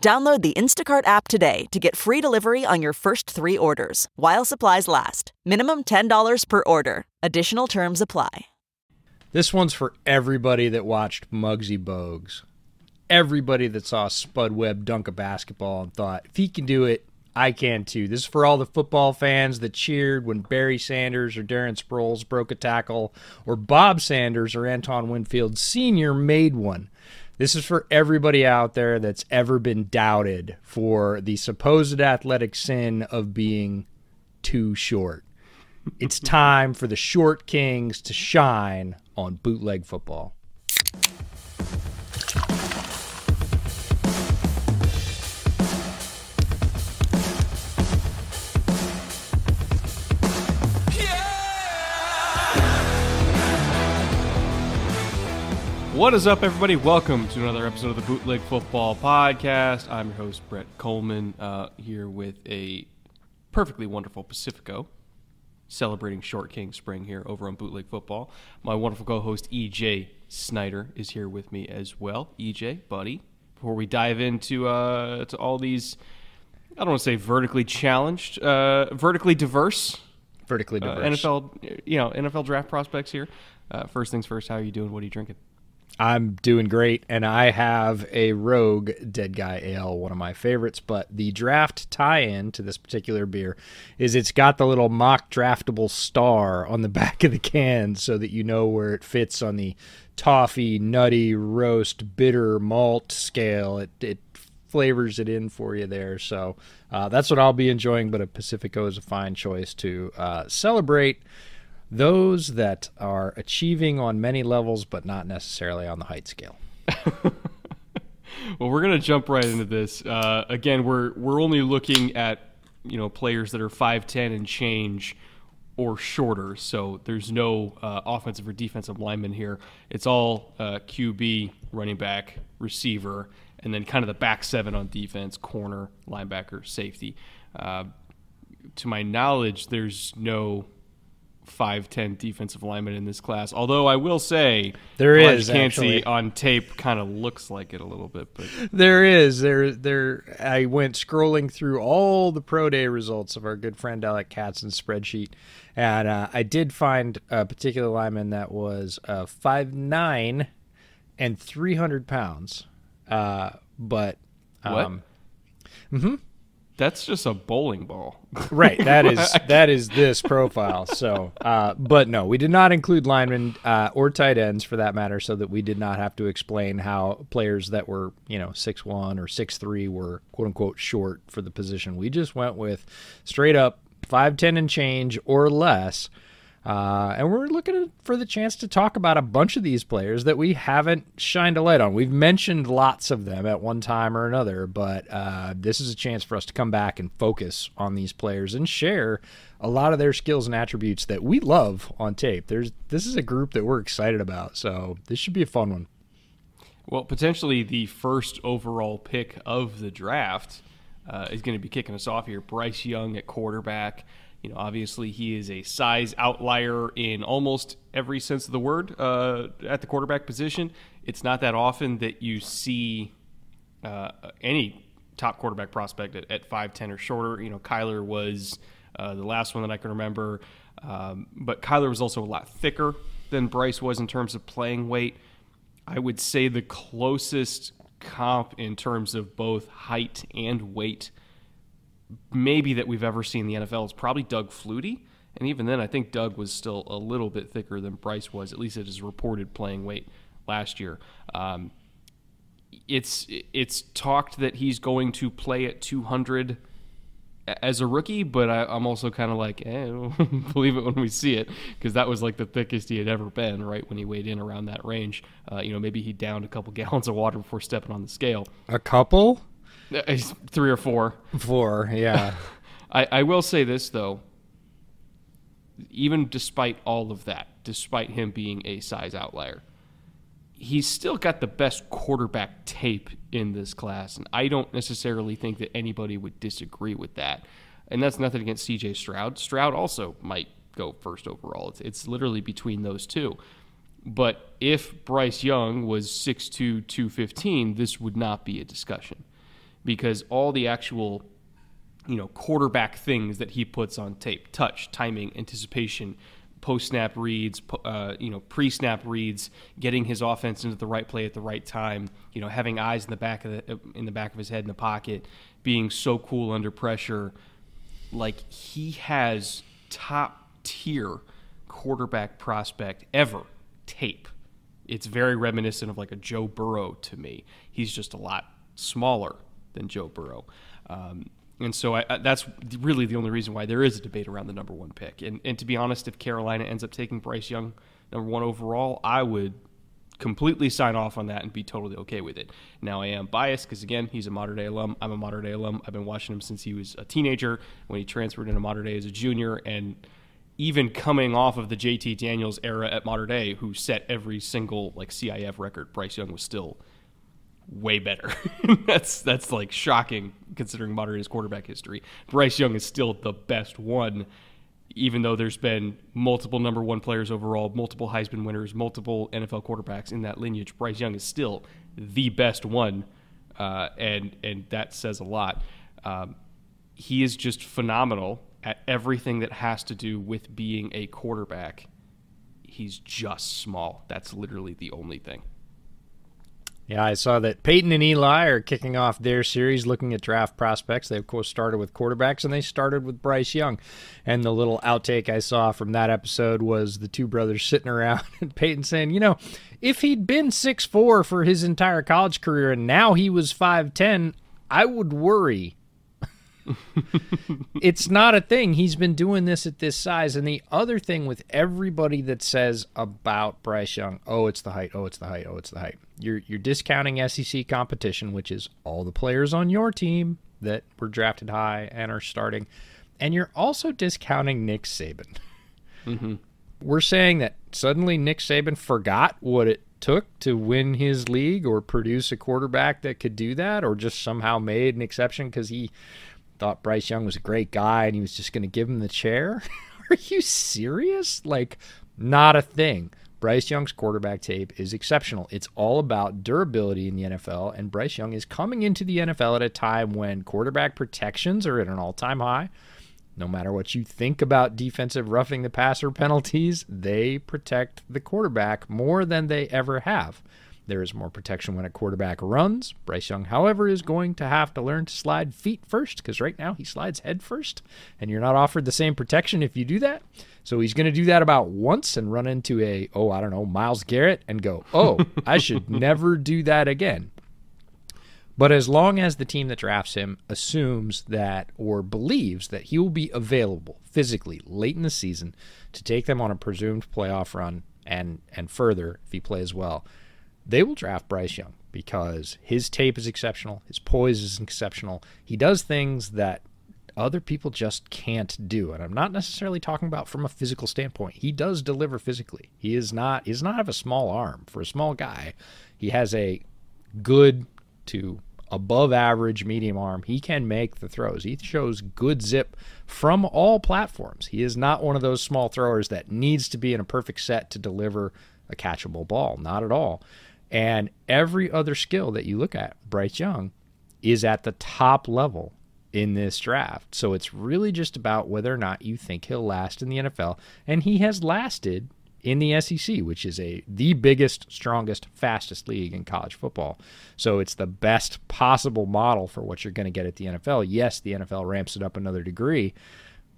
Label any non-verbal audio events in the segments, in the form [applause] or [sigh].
Download the Instacart app today to get free delivery on your first three orders while supplies last. Minimum $10 per order. Additional terms apply. This one's for everybody that watched Muggsy Bogues. Everybody that saw Spud Webb dunk a basketball and thought, if he can do it, I can too. This is for all the football fans that cheered when Barry Sanders or Darren Sproles broke a tackle, or Bob Sanders or Antoine Winfield Sr. made one. This is for everybody out there that's ever been doubted for the supposed athletic sin of being too short. It's time for the short kings to shine on bootleg football. What is up, everybody? Welcome to another episode of the Bootleg Football Podcast. I'm your host, Brett Kollmann, uh, here with a perfectly wonderful Pacifico celebrating Short King Spring here over on Bootleg Football. My wonderful co host, EJ Snyder, is here with me as well. EJ, buddy, before we dive into uh, to all these, I don't want to say vertically challenged, uh, vertically diverse. Vertically uh, diverse. NFL, you know, NFL draft prospects here. Uh, first things first, how are you doing? What are you drinking? I'm doing great, and I have a Rogue Dead Guy Ale, one of my favorites. But the draft tie-in to this particular beer is it's got the little mock draftable star on the [laughs] back of the can, so that you know where it fits on the toffee, nutty, roast, bitter malt scale. It it flavors it in for you there. So uh, that's what I'll be enjoying. But a Pacifico is a fine choice to uh, celebrate those that are achieving on many levels but not necessarily on the height scale. [laughs] well, we're gonna jump right into this. Uh, again, we're we're only looking at you know players that are five ten and change or shorter. So there's no uh, offensive or defensive lineman here. It's all uh, QB, running back, receiver, and then kind of the back seven on defense: corner, linebacker, safety. Uh, to my knowledge, there's no five ten defensive lineman in this class. Although I will say there is Kancey on tape kind of looks like it a little bit, but there is there there. I went scrolling through all the pro day results of our good friend Alec Katz's spreadsheet, and uh, I did find a particular lineman that was uh, five nine and three hundred pounds, uh, but um, what? Mm-hmm. That's just a bowling ball. [laughs] right. That is [laughs] that is this profile. So, uh, but no, we did not include linemen uh, or tight ends for that matter, so that we did not have to explain how players that were you know six one or six three were quote unquote short for the position. We just went with straight up five ten and change or less. Uh, and we're looking for the chance to talk about a bunch of these players that we haven't shined a light on. We've mentioned lots of them at one time or another, but uh, this is a chance for us to come back and focus on these players and share a lot of their skills and attributes that we love on tape. There's this is a group that we're excited about, so this should be a fun one. Well, potentially the first overall pick of the draft uh, is going to be kicking us off here. Bryce Young at quarterback. You know, obviously he is a size outlier in almost every sense of the word uh, at the quarterback position. It's not that often that you see uh, any top quarterback prospect at, at 5'10 or shorter. You know, Kyler was uh, the last one that I can remember, um, but Kyler was also a lot thicker than Bryce was in terms of playing weight. I would say the closest comp in terms of both height and weight maybe that we've ever seen in the NFL is probably Doug Flutie. And even then, I think Doug was still a little bit thicker than Bryce was, at least at his reported playing weight last year. Um, it's it's talked that he's going to play at 200 as a rookie, but I, am also kind of like, eh, [laughs] believe it when we see it, because that was like the thickest he had ever been, right when he weighed in around that range. Uh, you know, maybe he downed a couple [laughs] gallons of water before stepping on the scale. A couple? Uh, three or four. Four, yeah. [laughs] I, I will say this though, even despite all of that, despite him being a size outlier, he's still got the best quarterback tape in this class, and I don't necessarily think that anybody would disagree with that. And that's nothing against C.J. Stroud. Stroud also might go first overall. It's, it's literally between those two. But if Bryce Young was 6'2", 215, this would not be a discussion because all the actual you know quarterback things that he puts on tape touch timing anticipation post snap reads, uh, you know, pre snap reads, getting his offense into the right play at the right time, you know, having eyes in the back of the in the back of his head in the pocket, being so cool under pressure. Like he has top tier quarterback prospect ever tape. It's very reminiscent of like a Joe Burrow to me. He's just a lot smaller than Joe Burrow. Um, and so I, I, that's really the only reason why there is a debate around the number one pick. And, and to be honest, if Carolina ends up taking Bryce Young number one overall, I would completely sign off on that and be totally okay with it. Now I am biased because again, he's a Mater Dei alum. I'm a Mater Dei alum. I've been watching him since he was a teenager when he transferred into Mater Dei as a junior, and even coming off of the JT Daniels era at Mater Dei who set every single like CIF record, Bryce Young was still way better. [laughs] that's that's like shocking considering Mater Dei's quarterback history. Bryce Young is still the best one, even though there's been multiple number one players overall, multiple Heisman winners, multiple NFL quarterbacks in that lineage. Bryce Young is still the best one, uh, and and that says a lot. Um, he is just phenomenal at everything that has to do with being a quarterback. He's just small. That's literally the only thing. Yeah, I saw that Peyton and Eli are kicking off their series looking at draft prospects. They, of course, started with quarterbacks and they started with Bryce Young. And the little outtake I saw from that episode was the two brothers sitting around [laughs] and Peyton saying, you know, if he'd been six four for his entire college career and now he was 5'10, I would worry [laughs] it's not a thing. He's been doing this at this size. And the other thing with everybody that says about Bryce Young, oh, it's the height, oh, it's the height, oh, it's the height. You're you're discounting SEC competition, which is all the players on your team that were drafted high and are starting, and you're also discounting Nick Saban. Mm-hmm. We're saying that suddenly Nick Saban forgot what it took to win his league or produce a quarterback that could do that, or just somehow made an exception because he thought Bryce Young was a great guy and he was just going to give him the chair. [laughs] Are you serious? Like, not a thing. Bryce Young's quarterback tape is exceptional. It's all about durability in the NFL, and Bryce Young is coming into the NFL at a time when quarterback protections are at an all time high. No matter what you think about defensive roughing the passer penalties, they protect the quarterback more than they ever have. There is more protection when a quarterback runs. Bryce Young, however, is going to have to learn to slide feet first because right now he slides head first, and you're not offered the same protection if you do that. So he's going to do that about once and run into a, oh, I don't know, Myles Garrett and go, oh, I should [laughs] never do that again. But as long as the team that drafts him assumes that or believes that he will be available physically late in the season to take them on a presumed playoff run and and further if he plays well, they will draft Bryce Young because his tape is exceptional, his poise is exceptional. He does things that other people just can't do. And I'm not necessarily talking about from a physical standpoint. He does deliver physically. He is not he does not have a small arm. For a small guy, he has a good to above average medium arm. He can make the throws. He shows good zip from all platforms. He is not one of those small throwers that needs to be in a perfect set to deliver a catchable ball. Not at all. And every other skill that you look at, Bryce Young, is at the top level in this draft. So it's really just about whether or not you think he'll last in the NFL. And he has lasted in the SEC, which is a the biggest, strongest, fastest league in college football. So it's the best possible model for what you're going to get at the NFL. Yes, the NFL ramps it up another degree,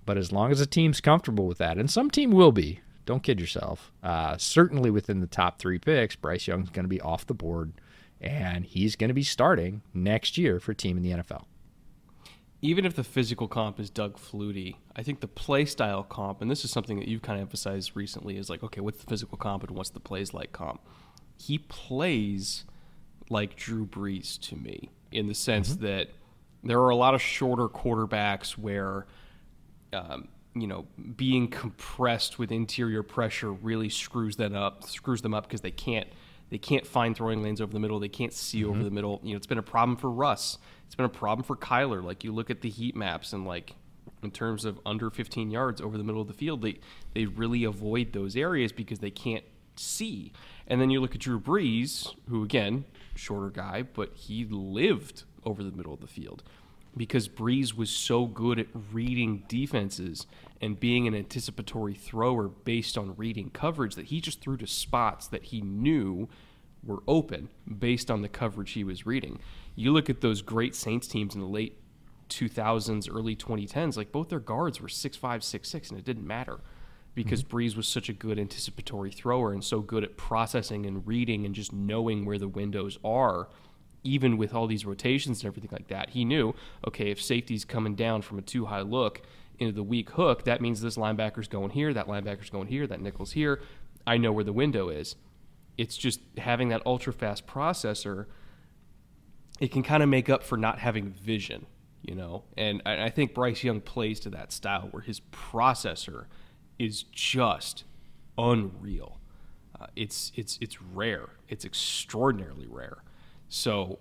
But as long as a team's comfortable with that, and some team will be, don't kid yourself. Uh, certainly within the top three picks, Bryce Young's going to be off the board, and he's going to be starting next year for a team in the NFL. Even if the physical comp is Doug Flutie, I think the play style comp, and this is something that you've kind of emphasized recently, is like, okay, what's the physical comp and what's the plays like comp? He plays like Drew Brees to me in the sense mm-hmm. that there are a lot of shorter quarterbacks where, um, you know, being compressed with interior pressure really screws them up. Screws them up because they can't they can't find throwing lanes over the middle. They can't see mm-hmm. over the middle. You know, it's been a problem for Russ. It's been a problem for Kyler. Like you look at the heat maps and like in terms of under 15 yards over the middle of the field, they they really avoid those areas because they can't see. And then you look at Drew Brees, who again shorter guy, but he lived over the middle of the field because Brees was so good at reading defenses and being an anticipatory thrower based on reading coverage that he just threw to spots that he knew were open based on the coverage he was reading. You look at those great Saints teams in the late 2000s, early 2010s, like both their guards were six five, six six, and it didn't matter because mm-hmm. Brees was such a good anticipatory thrower and so good at processing and reading and just knowing where the windows are even with all these rotations and everything like that, he knew, okay, if safety's coming down from a too high look into the weak hook, that means this linebacker's going here, that linebacker's going here, that nickel's here. I know where the window is. It's just having that ultra fast processor, it can kind of make up for not having vision, you know? And I think Bryce Young plays to that style where his processor is just unreal. Uh, it's it's it's rare. It's extraordinarily rare. So,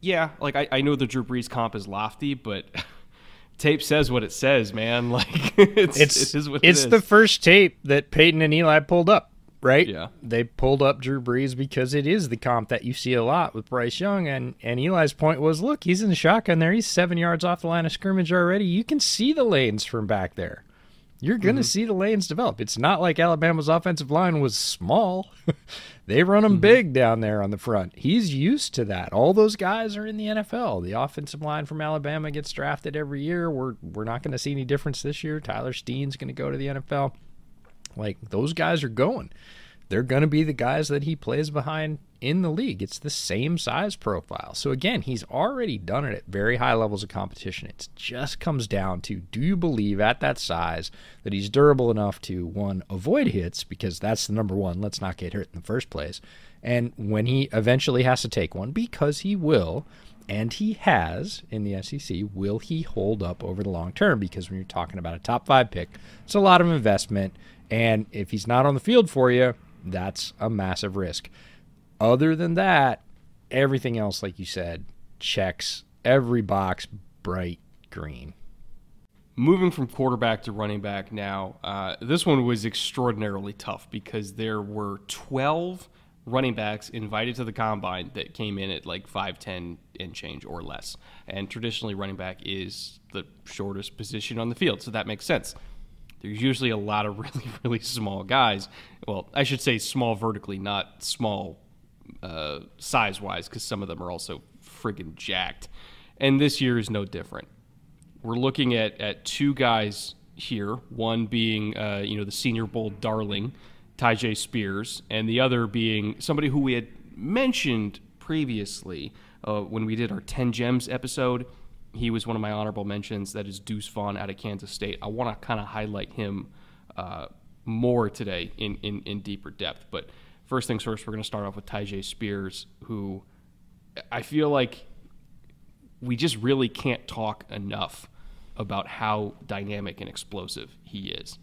yeah, like I, I know the Drew Brees comp is lofty, but [laughs] tape says what it says, man. [laughs] Like it's it's, it it's the first tape that Peyton and Eli pulled up, right? Yeah, they pulled up Drew Brees because it is the comp that you see a lot with Bryce Young, and and Eli's point was, look, he's in the shotgun there, he's seven yards off the line of scrimmage already. You can see the lanes from back there. You're going to mm-hmm. see the lanes develop. It's not like Alabama's offensive line was small. [laughs] They run them mm-hmm. big down there on the front. He's used to that. All those guys are in the NFL. The offensive line from Alabama gets drafted every year. We're we're not going to see any difference this year. Tyler Steen's going to go to the NFL. Like those guys are going they're going to be the guys that he plays behind in the league. It's the same size profile. So again, he's already done it at very high levels of competition. It just comes down to do you believe at that size that he's durable enough to one avoid hits because that's the number one, let's not get hurt in the first place. And when he eventually has to take one because he will, and he has in the SEC, will he hold up over the long term? Because when you're talking about a top 5 pick, it's a lot of investment and if he's not on the field for you, that's a massive risk. Other than that, everything else, like you said, checks every box bright green. Moving from quarterback to running back now, uh, this one was extraordinarily tough because there were 12 running backs invited to the combine that came in at like 5'10 and change or less. And traditionally, running back is the shortest position on the field, so that makes sense there's usually a lot of [laughs] really, really small guys. Well, I should say small vertically, not small uh, size wise, because some of them are also friggin' jacked. And this year is no different. We're looking at, at two guys here, one being, uh, you know, the Senior Bowl darling, Tyjae Spears, and the other being somebody who we had mentioned previously uh, when we did our 10 Gems episode he was one of my honorable mentions. That is Deuce Vaughn out of Kansas State. I want to kind of highlight him uh, more today in, in, in deeper depth. But first things first, we're going to start off with Tyjae Spears, who I feel like we just really can't talk enough about how dynamic and explosive he is.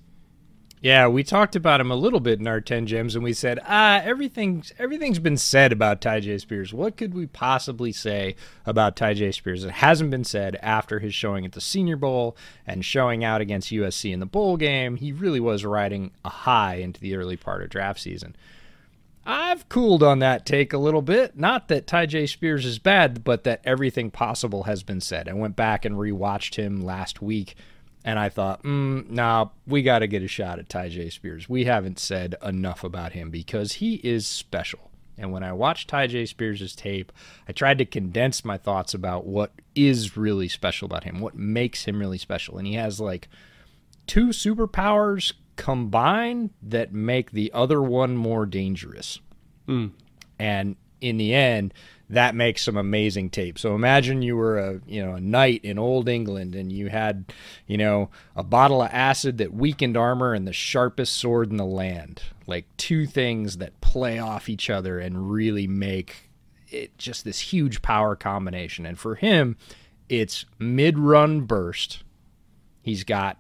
Yeah, we talked about him a little bit in our 10 gems and we said, "Ah, everything's everything's been said about Tyjae Spears. What could we possibly say about Tyjae Spears that hasn't been said after his showing at the Senior Bowl and showing out against USC in the bowl game? He really was riding a high into the early part of draft season." I've cooled on that take a little bit. Not that Tyjae Spears is bad, but that everything possible has been said. I went back and rewatched him last week and I thought, mm, nah, we got to get a shot at Tyjae Spears. We haven't said enough about him because he is special. And when I watched Tyjae Spears' tape, I tried to condense my thoughts about what is really special about him, what makes him really special. And he has like two superpowers combined that make the other one more dangerous. Mm. And in the end, that makes some amazing tape. So imagine you were a you know a knight in old England and you had you know a bottle of acid that weakened armor and the sharpest sword in the land, like two things that play off each other and really make it just this huge power combination. And for him, it's mid-run burst. He's got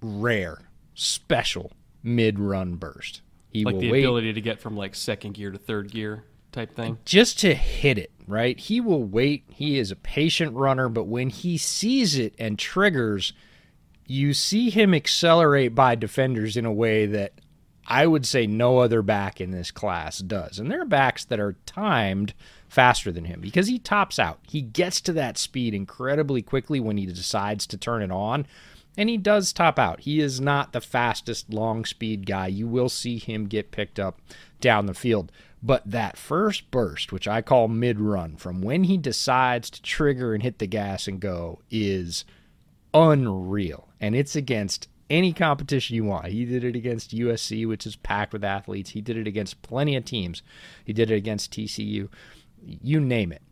rare, special mid-run burst. He like the wait ability to get from like second gear to third gear type thing. just to hit it, right? He will wait. He is a patient runner, but when he sees it and triggers, you see him accelerate by defenders in a way that I would say no other back in this class does. And there are backs that are timed faster than him because he tops out. He gets to that speed incredibly quickly when he decides to turn it on. And he does top out. He is not the fastest long speed guy. You will see him get picked up down the field. But that first burst, which I call mid run, from when he decides to trigger and hit the gas and go, is unreal. And it's against any competition you want. He did it against USC, which is packed with athletes. He did it against plenty of teams. He did it against TCU. You name it.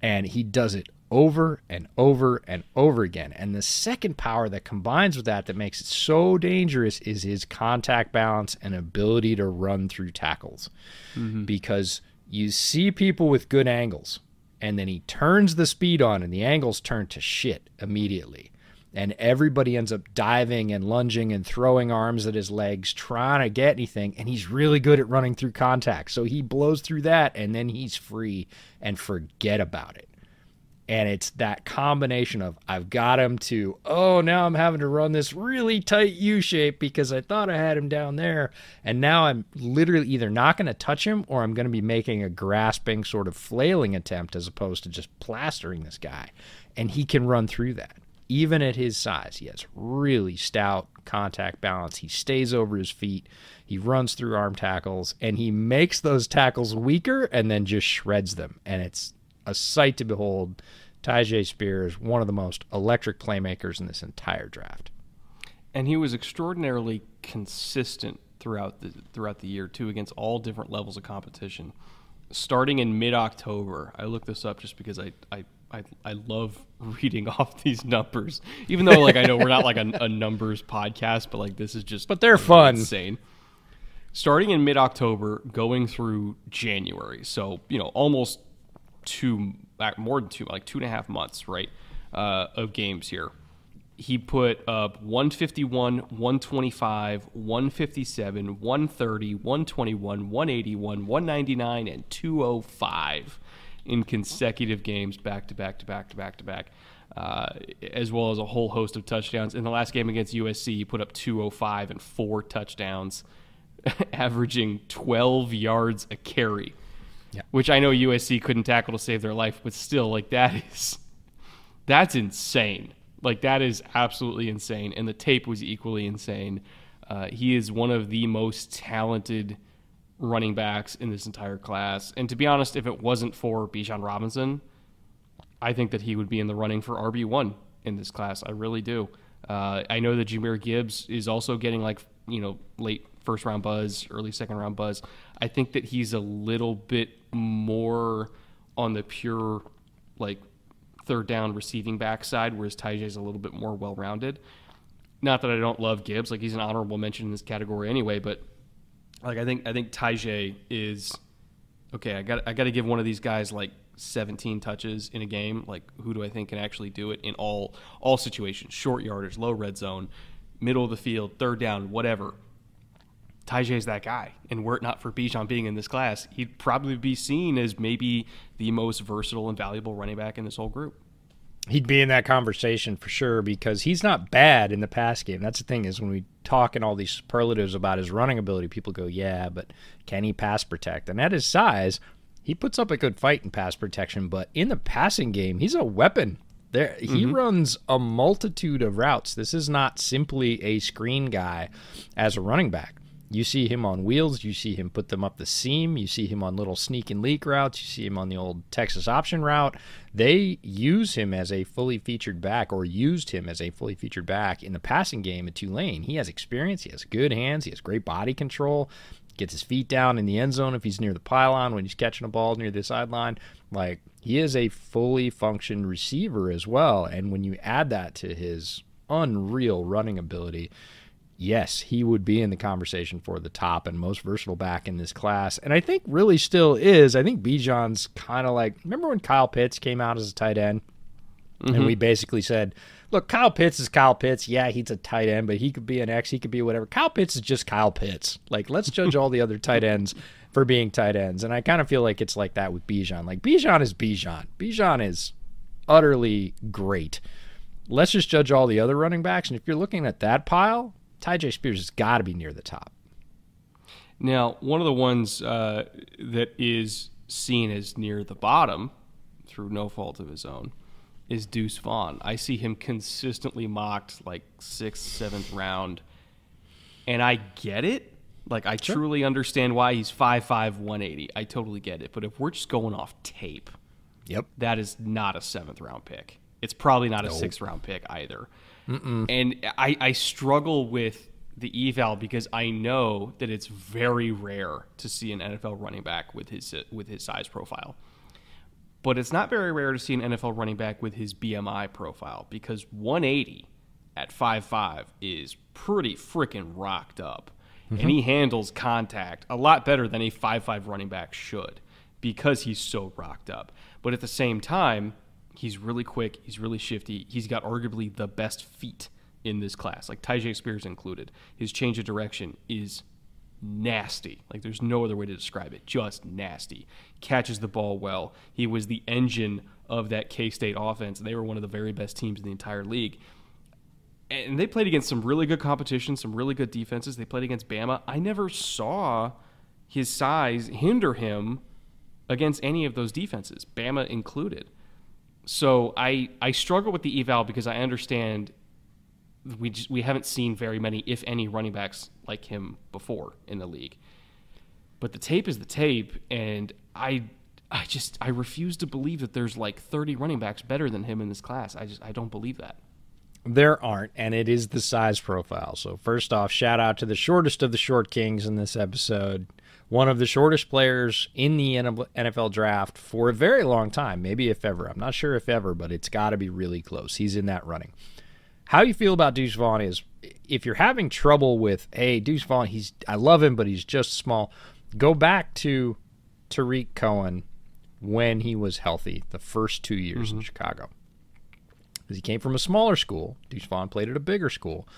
And he does it over and over and over again. And the second power that combines with that that makes it so dangerous is his contact balance and ability to run through tackles. Mm-hmm. Because you see people with good angles, and then he turns the speed on, and the angles turn to shit immediately. And everybody ends up diving and lunging and throwing arms at his legs, trying to get anything. And he's really good at running through contact. So he blows through that, and then he's free and forget about it. And it's that combination of I've got him to, oh, now I'm having to run this really tight U shape because I thought I had him down there. And now I'm literally either not going to touch him or I'm going to be making a grasping, sort of flailing attempt as opposed to just plastering this guy. And he can run through that. Even at his size, he has really stout contact balance. He stays over his feet. He runs through arm tackles and he makes those tackles weaker and then just shreds them. And it's a sight to behold. Tyjae Spears, one of the most electric playmakers in this entire draft. and he was extraordinarily consistent throughout the throughout the year too against all different levels of competition starting in mid-october i looked this up just because i i I, I love [laughs] reading off these numbers, even though like I know we're not like a, a numbers podcast, but like this is just But they're fun. insane. Starting in mid October, going through January, so you know almost two, more than two, like two and a half months, right, uh, of games here he put up 151, 125, 157, 130, 121, 181, 199, and 205 in consecutive games back to back to back to back to back, uh, as well as a whole host of touchdowns. In the last game against USC, he put up 205 and four touchdowns, [laughs] averaging 12 yards a carry. Yeah. Which I know USC couldn't tackle to save their life, but still, like that is that's insane. Like that is absolutely insane, and the tape was equally insane. Uh, he is one of the most talented running backs in this entire class, and to be honest, if it wasn't for Bijan Robinson, I think that he would be in the running for RB one in this class. I really do. Uh, I know that Jahmyr Gibbs is also getting like you know late first round buzz, early second round buzz. I think that he's a little bit more on the pure like third down receiving backside, whereas Tyjae is a little bit more well rounded. Not that I don't love Gibbs, like he's an honorable mention in this category anyway, but like I think I think Tyjae is okay. I got I got to give one of these guys like 17 touches in a game. Like who do I think can actually do it in all all situations? Short yardage, low red zone, middle of the field, third down, whatever. Tyjae's that guy, and were it not for Bijan being in this class, he'd probably be seen as maybe the most versatile and valuable running back in this whole group. He'd be in that conversation for sure because he's not bad in the pass game. That's the thing is when we talk in all these superlatives about his running ability, people go, "Yeah, but can he pass protect?" And at his size, he puts up a good fight in pass protection. But in the passing game, he's a weapon. There, he mm-hmm. runs a multitude of routes. This is not simply a screen guy as a running back. You see him on wheels. You see him put them up the seam. You see him on little sneak and leak routes. You see him on the old Texas option route. They use him as a fully featured back or used him as a fully featured back in the passing game at Tulane. He has experience. He has good hands. He has great body control. Gets his feet down in the end zone if he's near the pylon when he's catching a ball near the sideline. Like he is a fully functioned receiver as well. And when you add that to his unreal running ability, yes, he would be in the conversation for the top and most versatile back in this class. And I think really still is. I think Bijan's kind of like remember when Kyle Pitts came out as a tight end? Mm-hmm. And we basically said, look, Kyle Pitts is Kyle Pitts. Yeah, he's a tight end, but he could be an X, he could be whatever. Kyle Pitts is just Kyle Pitts. Like, let's judge all the other [laughs] tight ends for being tight ends. And I kind of feel like it's like that with Bijan. Like Bijan is Bijan. Bijan is utterly great. Let's just judge all the other running backs. And if you're looking at that pile, Tyjae Spears has got to be near the top. Now, one of the ones uh, that is seen as near the bottom through no fault of his own is Deuce Vaughn. I see him consistently mocked like sixth, seventh round, and I get it. Like I sure. truly understand why he's 5'5", 180. I totally get it. But if we're just going off tape, yep, that is not a seventh round pick. It's probably not a sixth round pick either. Mm-mm. And I, I struggle with the eval because I know that it's very rare to see an NFL running back with his with his size profile. But it's not very rare to see an NFL running back with his BMI profile because 180 at 5'5 is pretty freaking rocked up. Mm-hmm. And he handles contact a lot better than a 5'5 running back should because he's so rocked up. But at the same time, He's really quick. He's really shifty. He's got arguably the best feet in this class, like Tyjae Spears included. His change of direction is nasty. Like there's no other way to describe it. Just nasty. Catches the ball well. He was the engine of that K State offense. They were one of the very best teams in the entire league. And they played against some really good competition, some really good defenses. They played against Bama. I never saw his size hinder him against any of those defenses, Bama included so I I struggle with the eval because I understand we just, we haven't seen very many, if any, running backs like him before in the league. But the tape is the tape, and I I just I refuse to believe that there's like 30 running backs better than him in this class. I just I don't believe that. There aren't, and it is the size profile. So first off, shout out to the shortest of the short kings in this episode one of the shortest players in the NFL draft for a very long time, maybe if ever. I'm not sure if ever, but it's got to be really close. He's in that running. How you feel about Deuce Vaughn is if you're having trouble with, hey, Deuce Vaughn, he's I love him, but he's just small. Go back to Tarik Cohen when he was healthy, the first two years mm-hmm. in Chicago. Because he came from a smaller school. Deuce Vaughn played at a bigger school.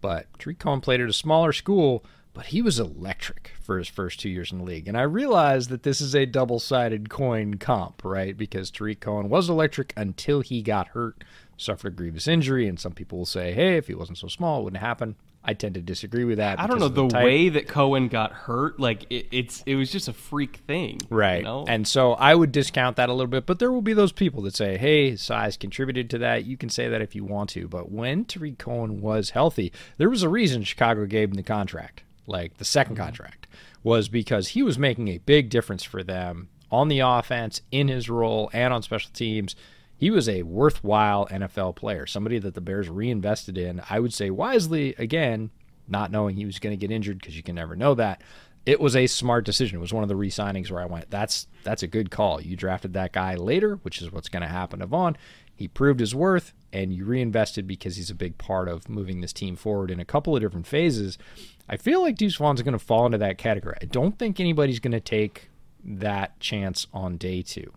But Tarik Cohen played at a smaller school but he was electric for his first two years in the league. And I realize that this is a double sided coin comp, right? Because Tarik Cohen was electric until he got hurt, suffered a grievous injury. And some people will say, hey, if he wasn't so small, it wouldn't happen. I tend to disagree with that. I don't know the, the way that Cohen got hurt. Like it, it's it was just a freak thing, right? You know? And so I would discount that a little bit. But there will be those people that say, "Hey, size contributed to that." You can say that if you want to. But when Tarik Cohen was healthy, there was a reason Chicago gave him the contract like the 2nd mm-hmm. contract, was because he was making a big difference for them on the offense, in his role, and on special teams. He was a worthwhile NFL player, somebody that the Bears reinvested in. I would say wisely, again, not knowing he was going to get injured because you can never know that. It was a smart decision. It was one of the re-signings where I went, "That's that's a good call. You drafted that guy later, which is what's going to happen to Vaughn. He proved his worth, and you reinvested because he's a big part of moving this team forward in a couple of different phases. I feel like Deuce Vaughn's going to fall into that category. I don't think anybody's going to take that chance on day two.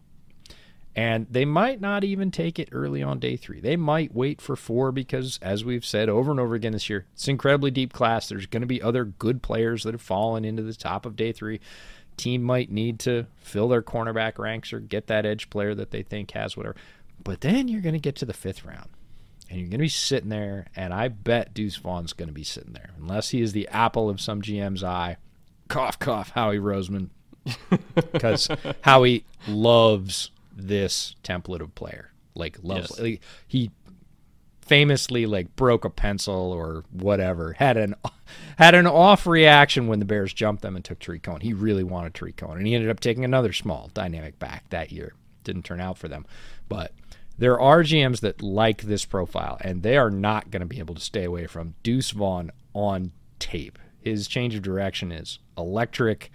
And they might not even take it early on day three. They might wait for four because, as we've said over and over again this year, it's incredibly deep class. There's going to be other good players that have fallen into the top of day three. Team might need to fill their cornerback ranks or get that edge player that they think has whatever. But then you're going to get to the fifth round and you're going to be sitting there, and I bet Deuce Vaughn's going to be sitting there, unless he is the apple of some GM's eye. Cough, cough, Howie Roseman, [laughs] because Howie loves this template of player. Like loves yes. like, he famously like broke a pencil or whatever. Had an had an off reaction when the Bears jumped them and took Tarik Cohen. He really wanted Tarik Cohen, and he ended up taking another small dynamic back that year. Didn't turn out for them, but there are GMs that like this profile, and they are not going to be able to stay away from Deuce Vaughn on tape. His change of direction is electric.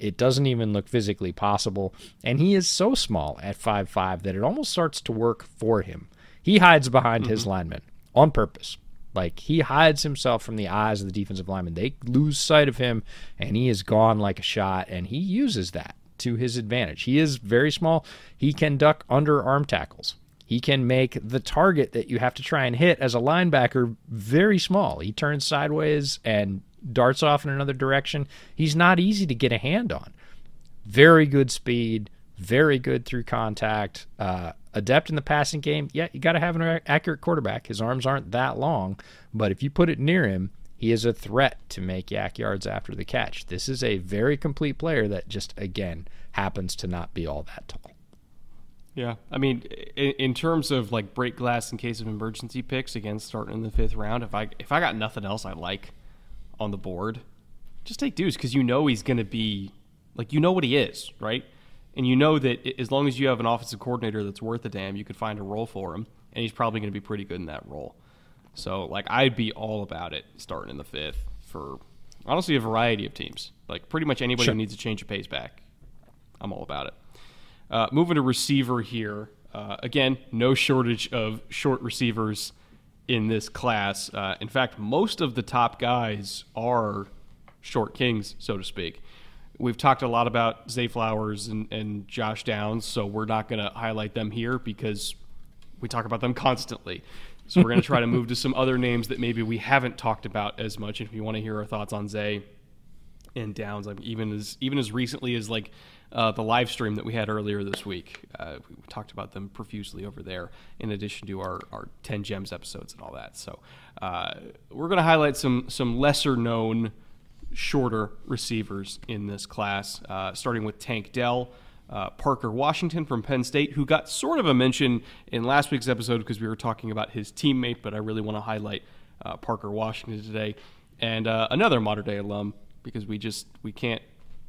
It doesn't even look physically possible. And he is so small at five five that it almost starts to work for him. He hides behind mm-hmm. his linemen on purpose. Like he hides himself from the eyes of the defensive linemen. They lose sight of him and he is gone like a shot. And he uses that to his advantage. He is very small. He can duck under arm tackles. He can make the target that you have to try and hit as a linebacker very small. He turns sideways and darts off in another direction. He's not easy to get a hand on. Very good speed, very good through contact, uh, adept in the passing game. Yeah, you got to have an accurate quarterback. His arms aren't that long, but if you put it near him, he is a threat to make YAC yards after the catch. This is a very complete player that just, again, happens to not be all that tall. Yeah, I mean, in, in, terms of like break glass in case of emergency picks, again, starting in the fifth round, if I if I got nothing else I like on the board, just take Deuce because you know he's going to be like you know what he is, right? And you know that as long as you have an offensive coordinator that's worth a damn, you could find a role for him, and he's probably going to be pretty good in that role. So, like, I'd be all about it starting in the fifth for honestly a variety of teams. Like, pretty much anybody sure. who needs to change a pace back, I'm all about it. Uh, moving to receiver here. Uh, again, no shortage of short receivers in this class. Uh, in fact, most of the top guys are short kings, so to speak. We've talked a lot about Zay Flowers and, and Josh Downs, so we're not going to highlight them here because we talk about them constantly. So we're going to try to move to some other names that maybe we haven't talked about as much. If you want to hear our thoughts on Zay and Downs, like even as even as recently as like uh, the live stream that we had earlier this week. Uh, we talked about them profusely over there, in addition to our, our 10 gems episodes and all that. So uh, we're going to highlight some some lesser known, shorter receivers in this class, uh, starting with Tank Dell. Uh, Parker Washington from Penn State, who got sort of a mention in last week's episode because we were talking about his teammate, but I really want to highlight uh, Parker Washington today, and another Mater Dei alum because we just we can't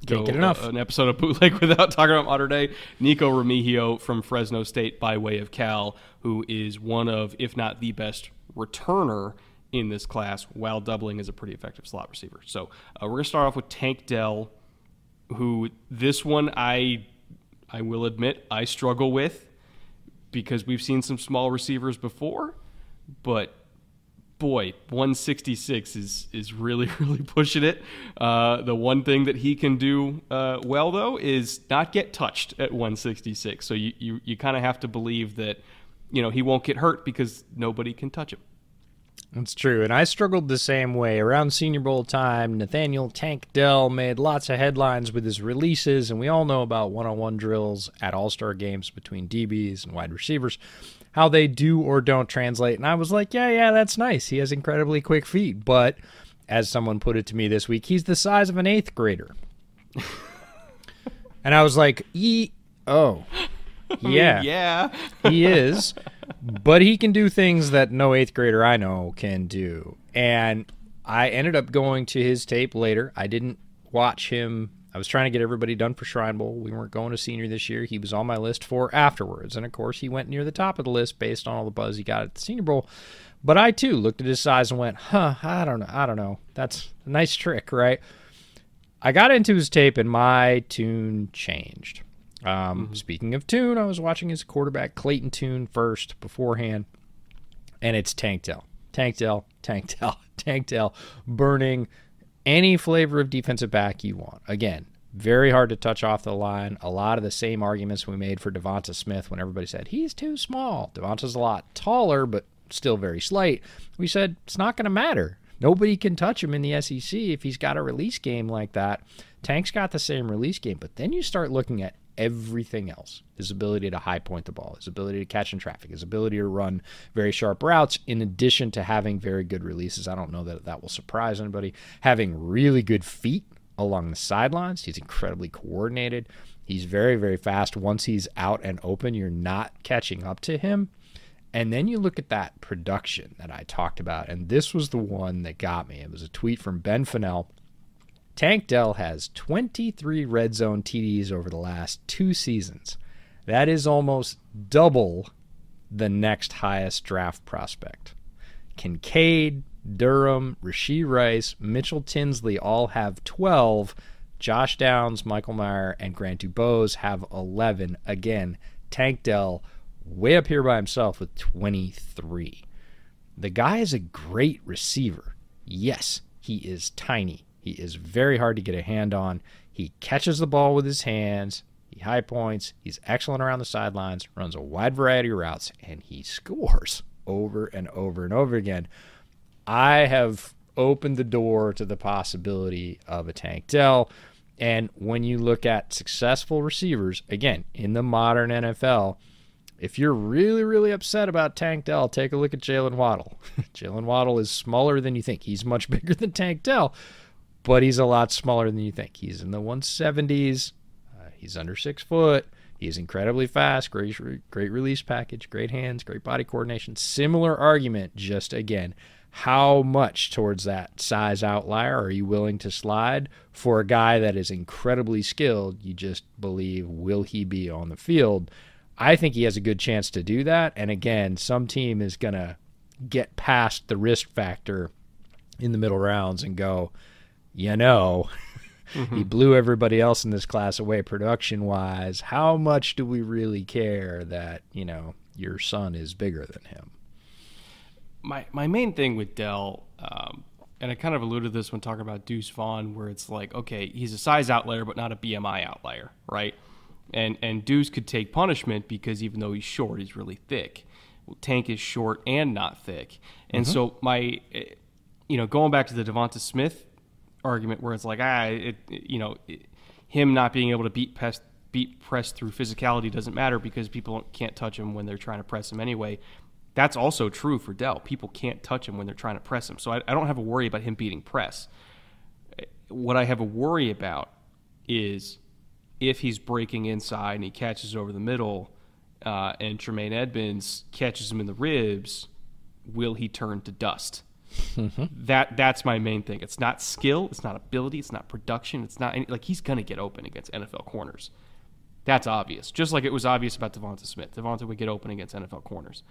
can't get enough. an episode of Bootleg [laughs] without talking about Mater Dei. Nikko Remigio from Fresno State by way of Cal, who is one of, if not the best returner in this class, while doubling as a pretty effective slot receiver. So uh, we're going to start off with Tank Dell, who this one I I will admit I struggle with because we've seen some small receivers before, but boy, 166 is is really [laughs] really pushing it. Uh, the one thing that he can do uh, well though is not get touched at 166. So you you, you kind of have to believe that you know he won't get hurt because nobody can touch him. That's true, and I struggled the same way. Around Senior Bowl time, Nathaniel Tank Dell made lots of headlines with his releases, and we all know about one-on-one drills at All-Star games between DBs and wide receivers how they do or don't translate. And I was like, yeah, yeah, that's nice. He has incredibly quick feet. But as someone put it to me this week, he's the size of an eighth grader. and I was like, e oh. [laughs] Yeah. yeah. he is. But he can do things that no eighth grader I know can do. And I ended up going to his tape later. I didn't watch him was trying to get everybody done for Shrine Bowl. We weren't going to senior this year. He was on my list for afterwards. And of course, he went near the top of the list based on all the buzz he got at the Senior Bowl. But I too looked at his size and went, huh, I don't know. I don't know. That's a nice trick, right? I got into his tape and my tune changed. Um, mm-hmm. Speaking of tune, I was watching his quarterback Clayton Tune first beforehand, and it's Tank Dell. Tank Dell, Tank Dell, [laughs] Tank Dell, burning any flavor of defensive back you want. Again, very hard to touch off the line. A lot of the same arguments we made for Devonta Smith when everybody said he's too small. Devonta's a lot taller, but still very slight. We said it's not going to matter. Nobody can touch him in the SEC if he's got a release game like that. Tank's got the same release game, but then you start looking at everything else his ability to high point the ball, his ability to catch in traffic, his ability to run very sharp routes, in addition to having very good releases. I don't know that that will surprise anybody. Having really good feet along the sidelines, he's incredibly coordinated. He's very, very fast. Once he's out and open, you're not catching up to him. And then you look at that production that I talked about, and this was the one that got me. It was a tweet from Ben Fennell. Tank Dell has 23 red zone TDs over the last two seasons. That is almost double the next highest draft prospect. Kincaid, Durham, Rashee Rice, Mitchell Tinsley all have 12. Josh Downs, Michael Mayer, and Grant Dubose have 11. Again, Tank Dell way up here by himself with 23. The guy is a great receiver. Yes, he is tiny. He is very hard to get a hand on. He catches the ball with his hands. He high points. He's excellent around the sidelines, runs a wide variety of routes, and he scores over and over and over again. I have opened the door to the possibility of a Tank Dell. And when you look at successful receivers, again, in the modern NFL, if you're really, really upset about Tank Dell, take a look at Jaylen Waddle. [laughs] Jaylen Waddle is smaller than you think. He's much [laughs] bigger than Tank Dell, but he's a lot smaller than you think. He's in the 170s. Uh, he's under six foot. He's incredibly fast. Great, great release package. Great hands. Great body coordination. Similar argument. Just again, how much towards that size outlier are you willing to slide for a guy that is incredibly skilled? You just believe will he be on the field? I think he has a good chance to do that. And again, some team is going to get past the risk factor in the middle rounds and go, you know, [laughs] mm-hmm. he blew everybody else in this class away production wise. How much do we really care that, you know, your son is bigger than him? My, my main thing with Dell, um, and I kind of alluded to this when talking about Deuce Vaughn, where it's like, okay, he's a size outlier, but not a BMI outlier, right? and and Deuce could take punishment because even though he's short, he's really thick. Well, Tank is short and not thick, and mm-hmm. so my, eh, you know, going back to the Devonta Smith argument, where it's like ah, it, you know, it, him not being able to beat press beat press through physicality doesn't matter because people can't touch him when they're trying to press him anyway. That's also true for Dell. People can't touch him when they're trying to press him. So I, I don't have a worry about him beating press. What I have a worry about is if he's breaking inside and he catches over the middle, uh, and Tremaine Edmunds catches him in the ribs, will he turn to dust? Mm-hmm. That that's my main thing. It's not skill, it's not ability, it's not production, it's not any, like he's gonna get open against NFL corners. That's obvious. Just like it was obvious about Devonta Smith. Devonta would get open against NFL corners.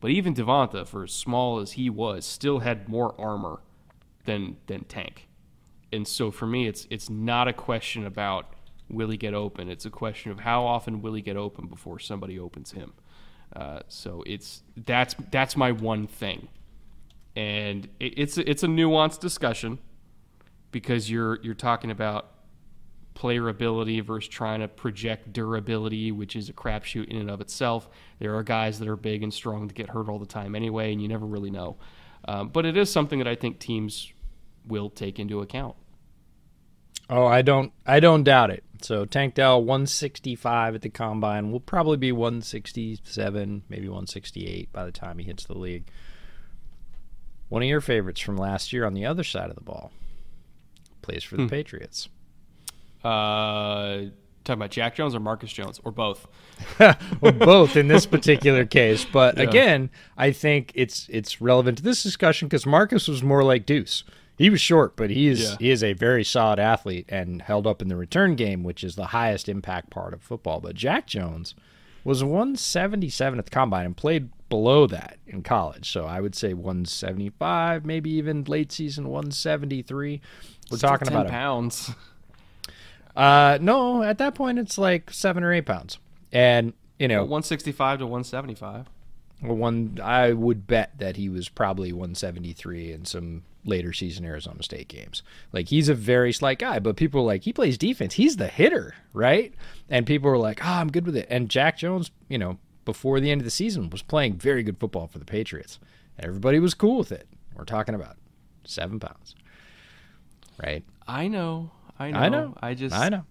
But even Devonta, for as small as he was, still had more armor than than Tank. And so for me, it's it's not a question about will he get open? It's a question of how often will he get open before somebody opens him. Uh, so it's that's that's my one thing, and it's it's a nuanced discussion because you're you're talking about player ability versus trying to project durability, which is a crapshoot in and of itself. There are guys that are big and strong that get hurt all the time anyway, and you never really know. Um, but it is something that I think teams will take into account. Oh, I don't I don't doubt it. So Tank Dell 165 at the combine will probably be 167, maybe 168 by the time he hits the league. One of your favorites from last year on the other side of the ball plays for the hmm. Patriots. Uh, talking about Jack Jones or Marcus Jones or both? [laughs] well, both in this particular [laughs] case. But yeah. again, I think it's it's relevant to this discussion because Marcus was more like Deuce he was short, but he is yeah. he is a very solid athlete and held up in the return game, which is the highest impact part of football. But Jack Jones was 177 at the combine and played below that in college. So I would say 175, maybe even late season 173. We're Still talking about pounds. Uh, no, at that point it's like seven or eight pounds, and you know, well, 165 to 175. Well, one I would bet that he was probably 173 in some later season Arizona State games. Like he's a very slight guy, but people are like he plays defense. He's the hitter, right? And people were like, "Oh, I'm good with it." And Jack Jones, you know, before the end of the season was playing very good football for the Patriots. And everybody was cool with it. We're talking about 7 pounds. Right? I know. I know. I know. I just I know.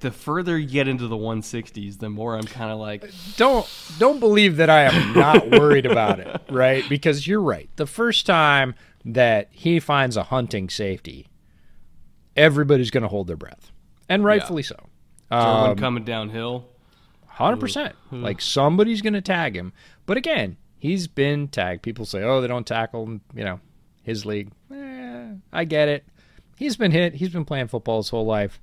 The further you get into the 160s, the more I'm kind of like don't don't believe that I am [laughs] not worried about it, right? Because you're right. The first time that he finds a hunting safety, everybody's going to hold their breath, and rightfully yeah. so. Um, coming downhill, hundred percent. Like somebody's going to tag him, but again, He's been tagged. People say, "Oh, they don't tackle." You know, his league. Eh, I get it. He's been hit. He's been playing football his whole life.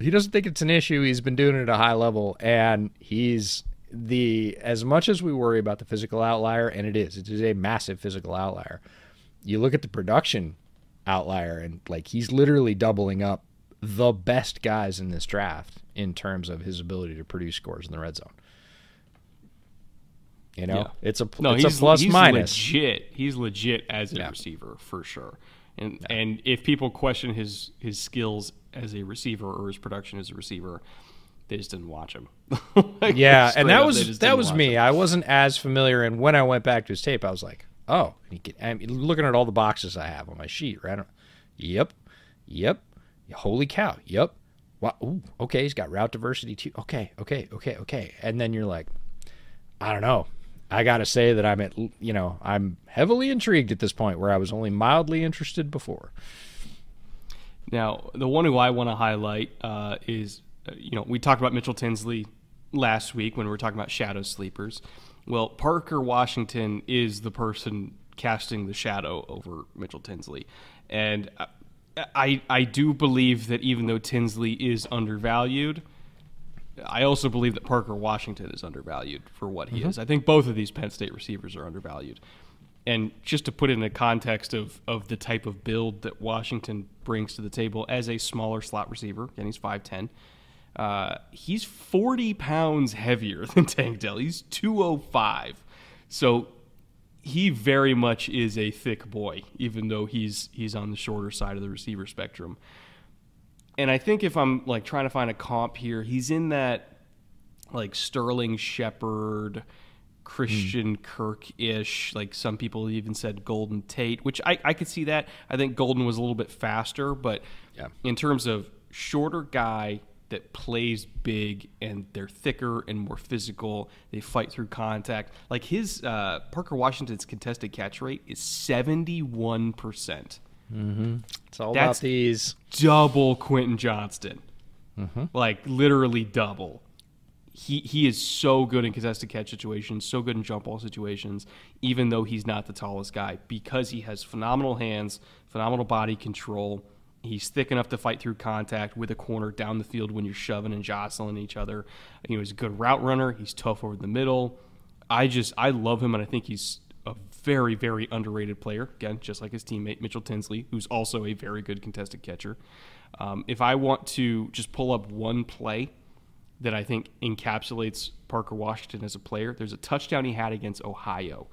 He doesn't think it's an issue. He's been doing it at a high level, and he's the as much as we worry about the physical outlier, and it is, it is a massive physical outlier. You look at the production outlier, and like he's literally doubling up the best guys in this draft in terms of his ability to produce scores in the red zone. You know, yeah. it's a no, it's he's, a plus he's minus. Legit, he's legit as a yeah. receiver for sure. And yeah. and if people question his his skills as a receiver or his production as a receiver, they just didn't watch him. [laughs] like, yeah, and that was that was me. Him. I wasn't as familiar, and when I went back to his tape, I was like, oh, can, I'm looking at all the boxes I have on my sheet, right? Yep, yep. Holy cow, yep. Wow, ooh, okay, he's got route diversity too. Okay, okay, okay, okay. And then you're like, I don't know. I got to say that I'm at, you know, I'm heavily intrigued at this point where I was only mildly interested before. Now, the one who I want to highlight uh, is uh, you know, we talked about Mitchell Tinsley last week when we were talking about shadow sleepers. Well, Parker Washington is the person casting the shadow over Mitchell Tinsley. And I, I do believe that even though Tinsley is undervalued, I also believe that Parker Washington is undervalued for what he mm-hmm. is. I think both of these Penn State receivers are undervalued. And just to put it in a context of, of the type of build that Washington brings to the table as a smaller slot receiver, again, he's 5'10, uh, he's 40 pounds heavier [laughs] than Tank Dell. He's 205. So he very much is a thick boy, even though he's he's on the shorter side of the receiver spectrum. And I think if I'm like trying to find a comp here, he's in that like Sterling Shepard, Christian mm. Kirk ish. Like some people even said Golden Tate, which I, I could see that. I think Golden was a little bit faster, but yeah. in terms of shorter guy that plays big and they're thicker and more physical. They fight through contact. Like his uh, Parker Washington's contested catch rate is seventy one percent. Mm-hmm. It's all That's about these double Quentin Johnston. Mm-hmm. Like literally double. He he is so good in contested catch situations, so good in jump ball situations, even though he's not the tallest guy, because he has phenomenal hands, phenomenal body control He's thick enough to fight through contact with a corner down the field when you're shoving and jostling each other. You know, he's a good route runner. He's tough over the middle. I just I love him, and I think he's a very very underrated player. Again, just like his teammate Mitchell Tinsley, who's also a very good contested catcher. Um, if I want to just pull up one play that I think encapsulates Parker Washington as a player, there's a touchdown he had against Ohio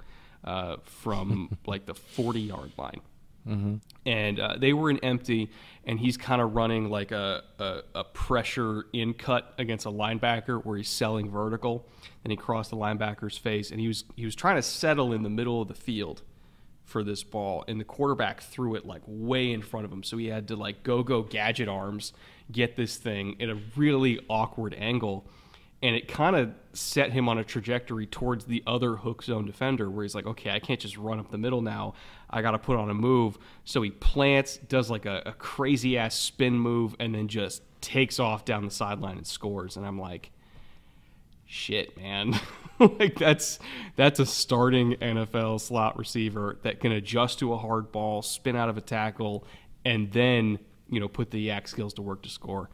uh, from [laughs] like the 40 yard line. Mm-hmm. And uh, they were in empty, and he's kind of running like a, a, a, pressure in cut against a linebacker where he's selling vertical. And he crossed the linebacker's face, and he was he was trying to settle in the middle of the field for this ball, and the quarterback threw it like way in front of him. So he had to like go go gadget arms, get this thing at a really awkward angle and it kind of set him on a trajectory towards the other hook zone defender where he's like okay i can't just run up the middle now i gotta put on a move so he plants does like a, a crazy ass spin move and then just takes off down the sideline and scores and i'm like shit man [laughs] like that's that's a starting nfl slot receiver that can adjust to a hard ball spin out of a tackle and then you know put the YAC skills to work to score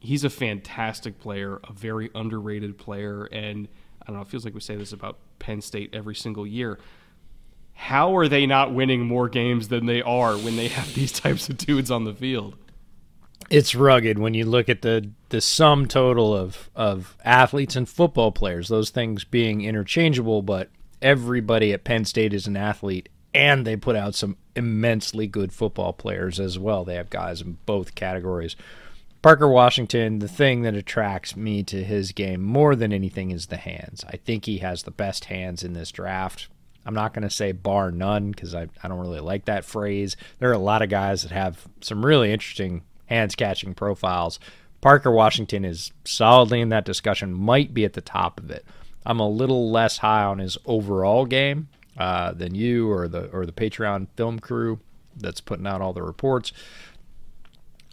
he's a fantastic player, a very underrated player, and I don't know. It feels like we say this about Penn State every single year. How are they not winning more games than they are when they have these types of dudes on the field? It's rugged when you look at the the sum total of of athletes and football players. Those things being interchangeable, but everybody at Penn State is an athlete, and they put out some immensely good football players as well. They have guys in both categories Parker Washington, the thing that attracts me to his game more than anything is the hands. I think he has the best hands in this draft. I'm not going to say bar none because I, I don't really like that phrase. There are a lot of guys that have some really interesting hands catching profiles. Parker Washington is solidly in that discussion, might be at the top of it. I'm a little less high on his overall game uh, than you or the or the Patreon film crew that's putting out all the reports.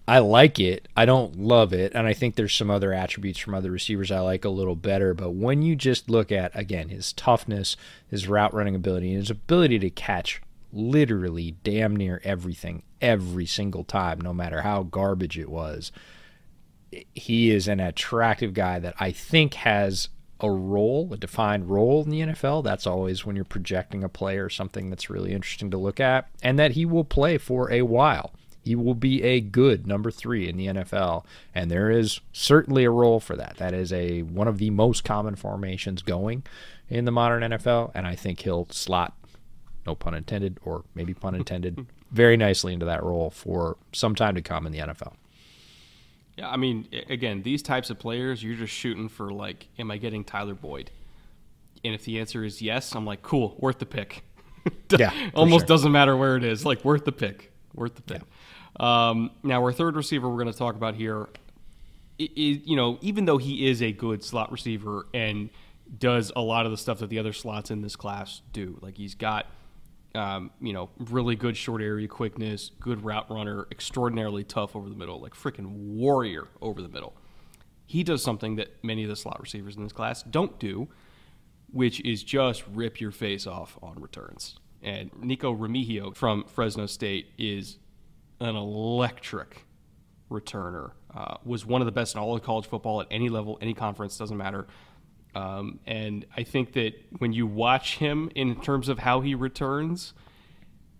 I like it. I don't love it. And I think there's some other attributes from other receivers I like a little better. But when you just look at, again, his toughness, his route running ability, and his ability to catch literally damn near everything every single time, no matter how garbage it was, he is an attractive guy that I think has a role, a defined role in the NFL. That's always when you're projecting a player, something that's really interesting to look at, and that he will play for a while. He will be a good number three in the NFL, and there is certainly a role for that. That is a one of the most common formations going in the modern NFL, and I think he'll slot, no pun intended, or maybe pun [laughs] intended, very nicely into that role for some time to come in the NFL. Yeah, I mean, again, these types of players, you're just shooting for like, am I getting Tyler Boyd? And if the answer is yes, I'm like, cool, worth the pick. [laughs] yeah, almost sure. doesn't matter where it is, like worth the pick, worth the pick. Yeah. Um, now, our third receiver we're going to talk about here, is, you know, even though he is a good slot receiver and does a lot of the stuff that the other slots in this class do, like he's got um, you know, really good short area quickness, good route runner, extraordinarily tough over the middle, like freaking warrior over the middle. He does something that many of the slot receivers in this class don't do, which is just rip your face off on returns. And Nikko Remigio from Fresno State is an electric returner. Uh, was one of the best in all of college football at any level, any conference, doesn't matter. Um, and I think that when you watch him in terms of how he returns,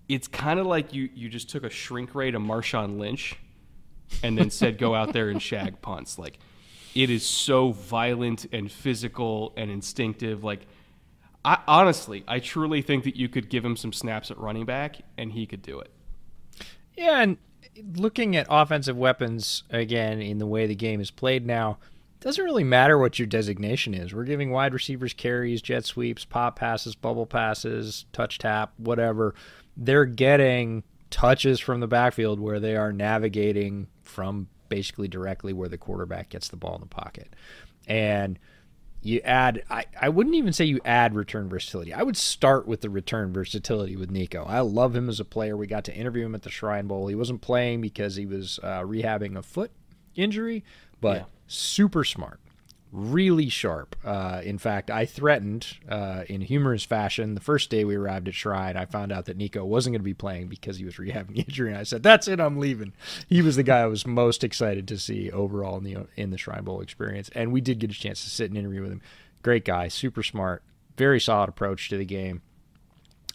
it's kind of like you, you just took a shrink ray to Marshawn Lynch and then said, go out there and shag punts. Like, it is so violent and physical and instinctive. Like, I, honestly, I truly think that you could give him some snaps at running back and he could do it. Yeah, and looking at offensive weapons again in the way the game is played now – doesn't really matter what your designation is. We're giving wide receivers carries, jet sweeps, pop passes, bubble passes, touch tap, whatever. They're getting touches from the backfield where they are navigating from basically directly where the quarterback gets the ball in the pocket. And you add I, I wouldn't even say you add return versatility. I would start with the return versatility with Nikko. I love him as a player. We got to interview him at the Shrine Bowl. He wasn't playing because he was uh, rehabbing a foot injury, but yeah super smart, really sharp. Uh, in fact, I threatened uh, in humorous fashion the first day we arrived at Shrine. I found out that Nikko wasn't going to be playing because he was rehabbing [laughs] injury, and I said, "That's it, I'm leaving." He was the guy I was most excited to see overall in the in the Shrine Bowl experience, and we did get a chance to sit and interview with him. Great guy, super smart, very solid approach to the game.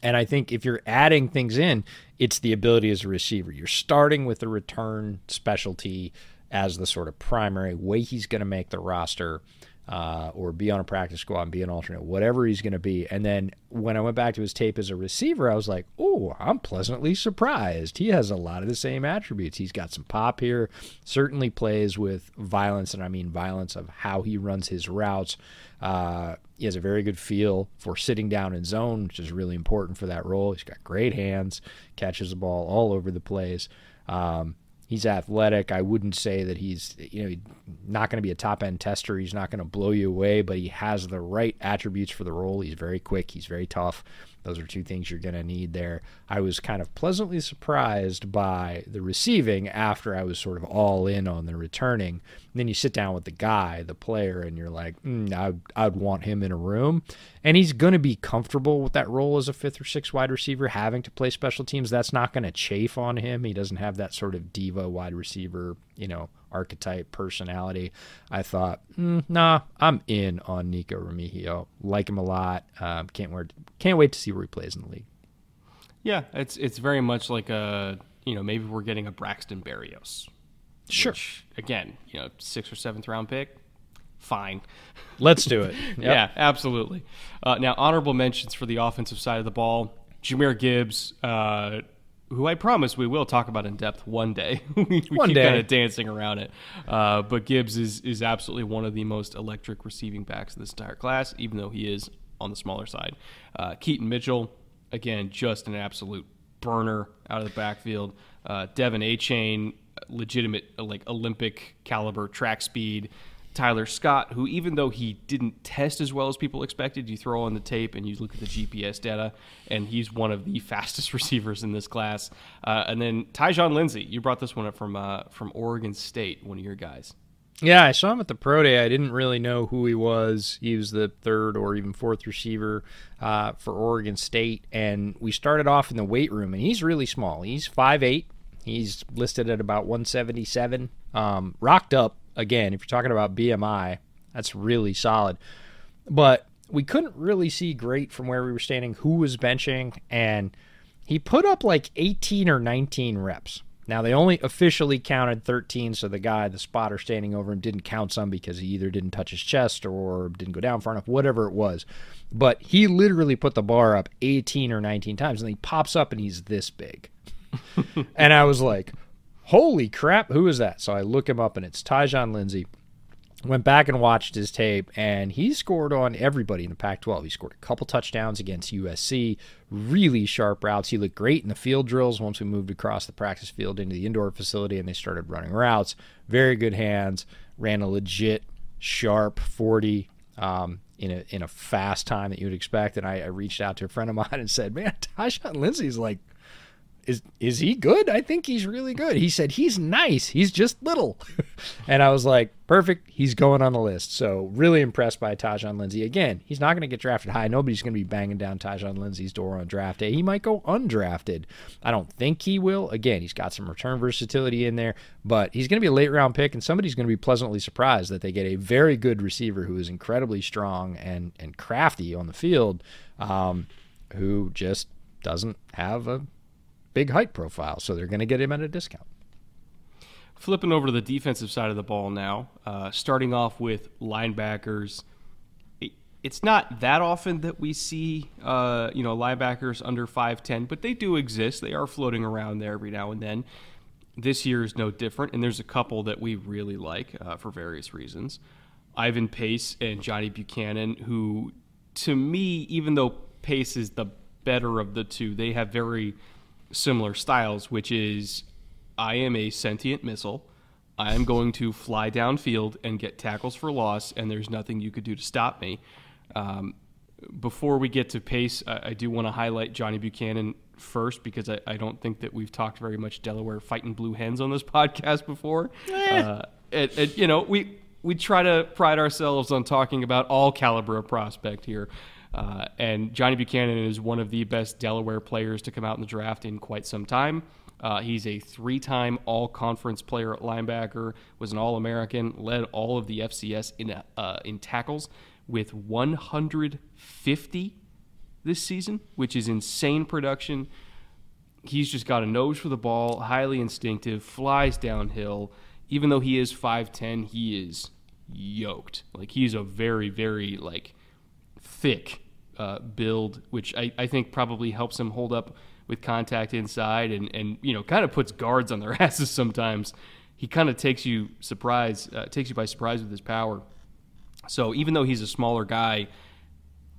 And I think if you're adding things in, it's the ability as a receiver. You're starting with a return specialty as the sort of primary way he's going to make the roster uh, or be on a practice squad and be an alternate, whatever he's going to be. And then when I went back to his tape as a receiver, I was like, oh, I'm pleasantly surprised. He has a lot of the same attributes. He's got some pop here, certainly plays with violence, and I mean violence of how he runs his routes. Uh, he has a very good feel for sitting down in zone, which is really important for that role. He's got great hands, catches the ball all over the place. Um, He's athletic. I wouldn't say that he's you know not going to be a top end tester. He's not going to blow you away, but he has the right attributes for the role. He's very quick. He's very tough. Those are two things you're going to need there. I was kind of pleasantly surprised by the receiving after I was sort of all in on the returning. And then you sit down with the guy, the player, and you're like, mm, I'd, I'd want him in a room. And he's going to be comfortable with that role as a fifth or sixth wide receiver, having to play special teams. That's not going to chafe on him. He doesn't have that sort of diva wide receiver, you know, archetype personality. I thought, mm, nah, I'm in on Nikko Remigio. Like him a lot. Um, can't wait, can't wait to see where he plays in the league. Yeah, it's it's very much like a you know maybe we're getting a Braxton Berrios. Sure. Which, again, you know, sixth or seventh round pick. Fine. [laughs] Let's do it. [laughs] Yep. yeah, absolutely. Uh, now, honorable mentions for the offensive side of the ball. Jahmyr Gibbs, uh, who I promise we will talk about in depth one day. [laughs] we, one keep kind of dancing around it. Uh, but Gibbs is is absolutely one of the most electric receiving backs of this entire class, even though he is on the smaller side. Uh, Keaton Mitchell, again, just an absolute burner out of the backfield. Uh, De'Von Achane, legitimate like Olympic caliber track speed. Tyler Scott, who even though he didn't test as well as people expected, you throw on the tape and you look at the GPS data, and he's one of the [laughs] fastest receivers in this class. Uh, and then Tyjon Lindsey, you brought this one up from uh, from Oregon State, one of your guys. Yeah, I saw him at the pro day. I didn't really know who he was. He was the third or even fourth receiver uh, for Oregon State, and we started off in the weight room, and he's really small. He's five eight. He's listed at about 177. Um, rocked up again. If you're talking about BMI, that's really solid. But we couldn't really see great from where we were standing who was benching, and he put up like 18 or 19 reps. Now they only officially counted 13, so the guy, the spotter standing over him, didn't count some because he either didn't touch his chest or didn't go down far enough, whatever it was. But he literally put the bar up 18 or 19 times, and he pops up and he's this big. [laughs] and I was like, "Holy crap, who is that?" So I look him up, and it's Tyjon Lindsey went back and watched his tape, and he scored on everybody in the Pac 12. He scored a couple touchdowns against USC, really sharp routes. He looked great in the field drills once we moved across the practice field into the indoor facility and they started running routes. Very good hands, ran a legit sharp 40. Um, in a in a fast time that you would expect, and I, I reached out to a friend of mine and said, "Man, [laughs] Tyjon Lindsey's like is is he good? I think he's really good. He said he's nice. He's just little. [laughs] and I was like, perfect. He's going on the list. So really impressed by Tyjon Lindsey. Again, he's not going to get drafted high. Nobody's going to be banging down Tyjon Lindsey's door on draft day. He might go undrafted. I don't think he will. Again, he's got some return versatility in there, but he's going to be a late round pick, and somebody's going to be pleasantly surprised that they get a very good receiver who is incredibly strong and and crafty on the field, um, who just doesn't have a big height profile, so they're going to get him at a discount. Flipping over to the defensive side of the ball now, uh, starting off with linebackers. it's not that often that we see, uh, you know, linebackers under 5'10", but they do exist. They are floating around there every now and then. This year is no different, and there's a couple that we really like uh, for various reasons. Ivan Pace and Johnny Buchanan, who, to me, even though Pace is the better of the two, they have very similar styles, which is I am a sentient missile. I am going to fly downfield and get tackles for loss, and there's nothing you could do to stop me. Um, before we get to pace, I, I do want to highlight Johnny Buchanan first because I, I, don't think that we've talked very much Delaware fighting blue hens on this [laughs] podcast before. Eh. Uh, and, and, you know, we we try to pride ourselves on talking about all caliber of prospect here. Uh, and Johnny Buchanan is one of the best Delaware players to come out in the draft in quite some time. Uh, he's a three-time All-Conference player at linebacker, was an All-American, led all of the FCS in uh, in tackles with 150 this season, which is insane production. He's just got a nose for the ball, highly instinctive, flies downhill. Even though he is 5'10, he is yoked. Like he's a very, very like thick uh, build, which I, I think probably helps him hold up with contact inside and, and you know kind of puts guards on their [laughs] asses sometimes. He kind of takes you surprise uh, takes you by surprise with his power. So even though he's a smaller guy,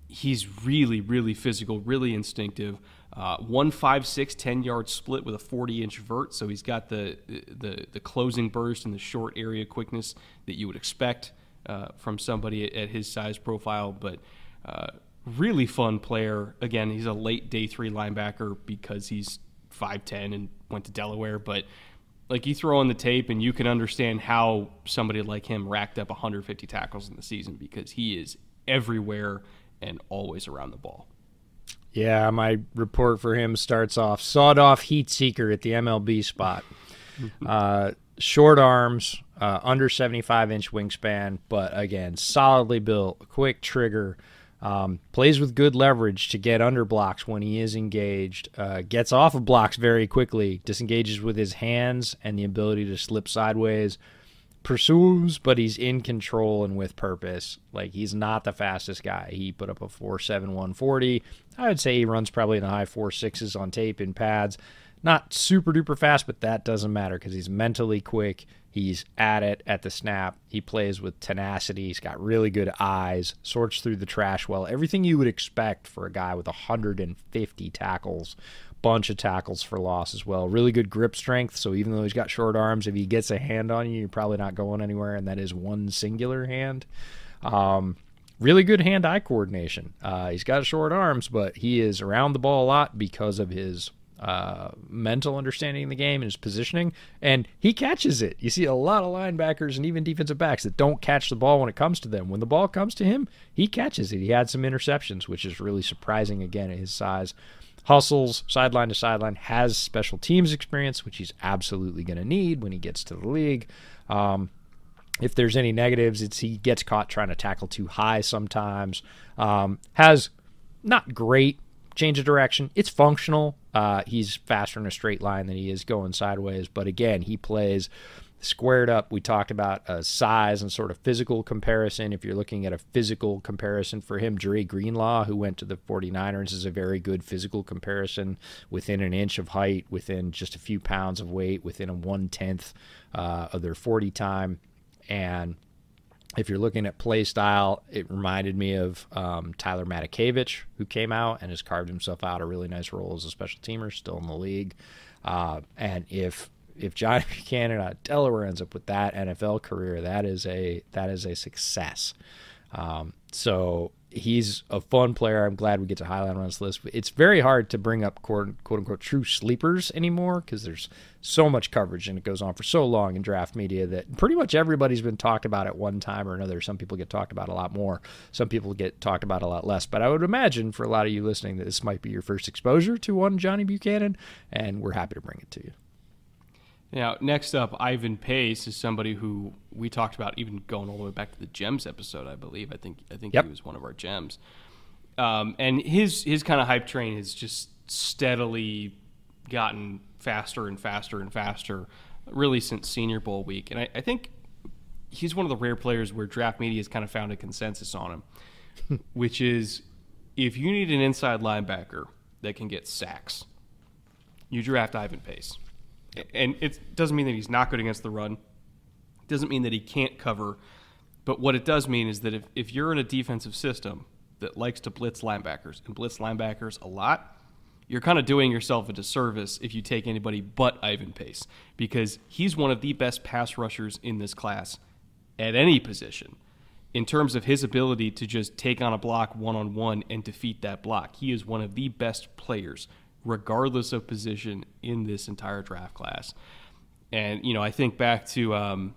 he's really really physical, really instinctive. Uh, one five six ten yard split with a 40 inch vert, so he's got the, the the closing burst and the short area quickness that you would expect uh, from somebody at, at his size profile, but uh, really fun player. Again, he's a late day three linebacker because he's 5'10 and went to Delaware. But like you throw on the tape and you can understand how somebody like him racked up 150 tackles in the season because he is everywhere and always around the ball. Yeah, my report for him starts off sawed off heat seeker at the MLB spot. [laughs] uh, short arms, uh, under 75 inch wingspan, but again, solidly built, quick trigger, um, plays with good leverage to get under blocks when he is engaged. Uh, gets off of blocks very quickly. Disengages with his hands and the ability to slip sideways. Pursues, but he's in control and with purpose. Like he's not the fastest guy. He put up a four seven one forty. I would say he runs probably in the high four sixes on tape in pads. Not super duper fast, but that doesn't matter because he's mentally quick. He's at it at the snap. He plays with tenacity. He's got really good eyes, sorts through the trash well. Everything you would expect for a guy with 150 tackles. bunch of tackles for loss as well. Really good grip strength. So even though he's got short arms, if he gets a hand on you, you're probably not going anywhere. And that is one singular hand. Um, really good hand eye coordination. Uh, he's got short arms, but he is around the ball a lot because of his uh, mental understanding of the game and his positioning, and he catches it. You see a lot of linebackers and even defensive backs that don't catch the ball when it comes to them. When the ball comes to him, he catches it. He had some interceptions, which is really surprising again at his size. Hustles sideline to sideline, has special teams experience, which he's absolutely going to need when he gets to the league. Um, if there's any negatives, it's he gets caught trying to tackle too high sometimes. Um, has not great change of direction. It's functional. Uh, he's faster in a straight line than he is going sideways. But again, he plays squared up. We talked about a size and sort of physical comparison. If you're looking at a physical comparison for him, Dre Greenlaw, who went to the 49ers, is a very good physical comparison within an inch of height, within just a few pounds of weight, within a one tenth uh, of their 40 time. And if you're looking at play style, it reminded me of um, Tyler Matakevich, who came out and has carved himself out a really nice role as a special teamer, still in the league. Uh, and if if Johnny [laughs] Buchanan at Delaware ends up with that NFL career, that is a that is a success. Um, so he's a fun player. I'm glad we get to highlight him on this list. It's very hard to bring up quote, quote unquote true sleepers anymore because there's so much coverage and it goes on for so long in draft media that pretty much everybody's been talked about at one time or another. Some people get talked about a lot more, some people get talked about a lot less. But I would imagine for a lot of you listening that this might be your first exposure to one Johnny Buchanan, and we're happy to bring it to you. Now, next up, Ivan Pace is somebody who we talked about, even going all the way back to the Gems episode. I believe. I think. I think yep. he was one of our Gems. Um, and his his kind of hype train has just steadily gotten faster and faster and faster, really since Senior Bowl week. And I, I think he's one of the rare players where draft media has kind of found a consensus on him, [laughs] which is if you need an inside linebacker that can get sacks, you draft Ivan Pace and it doesn't mean that he's not good against the run. It doesn't mean that he can't cover. But what it does mean is that if, if you're in a defensive system that likes to blitz linebackers and blitz linebackers a lot, you're kind of doing yourself a disservice if you take anybody but Ivan Pace because he's one of the best pass rushers in this class at any position in terms of his ability to just take on a block one on one and defeat that block. He is one of the best players regardless of position in this entire draft class. And you know, I think back to um,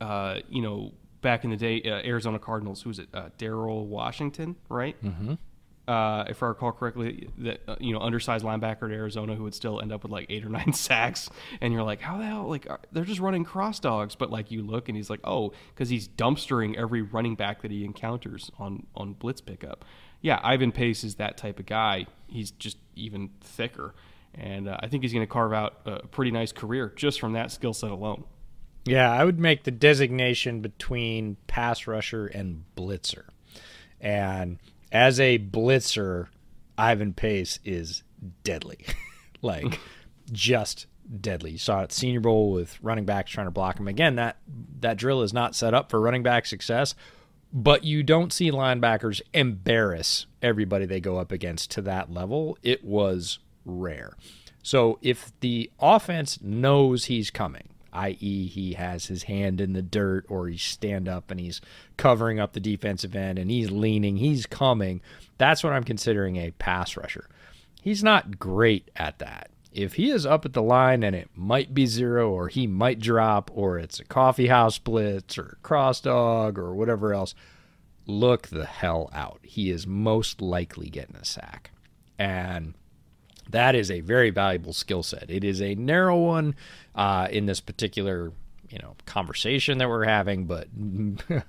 uh, you know back in the day, uh, Arizona Cardinals. Who was it? Uh, Daryl Washington, right? Mm-hmm. Uh, if I recall correctly, that uh, you know, undersized linebacker at Arizona who would still end up with like eight or nine [laughs] sacks, and you're like, how the hell? Like, they're just running cross dogs, but like you look and he's like, oh, because he's dumpstering every running back that he encounters on on blitz pickup yeah, Ivan Pace is that type of guy. He's just even thicker. And uh, I think he's going to carve out a pretty nice career just from that skill set alone. Yeah, I would make the designation between pass rusher and blitzer. And as a blitzer, Ivan Pace is deadly. [laughs] like, just deadly. You saw it Senior Bowl with running backs trying to block him. Again, that that drill is not set up for running back success but you don't see linebackers embarrass everybody they go up against to that level. It was rare. So if the offense knows he's coming, i.e., he has his hand in the dirt or he's stand up and he's covering up the defensive end and he's leaning, he's coming, that's what I'm considering a pass rusher. He's not great at that. If he is up at the line and it might be zero or he might drop or it's a coffee house blitz or cross dog or whatever else, look the hell out. He is most likely getting a sack. And that is a very valuable skill set. It is a narrow one uh, in this particular, you know, conversation that we're having, but [laughs]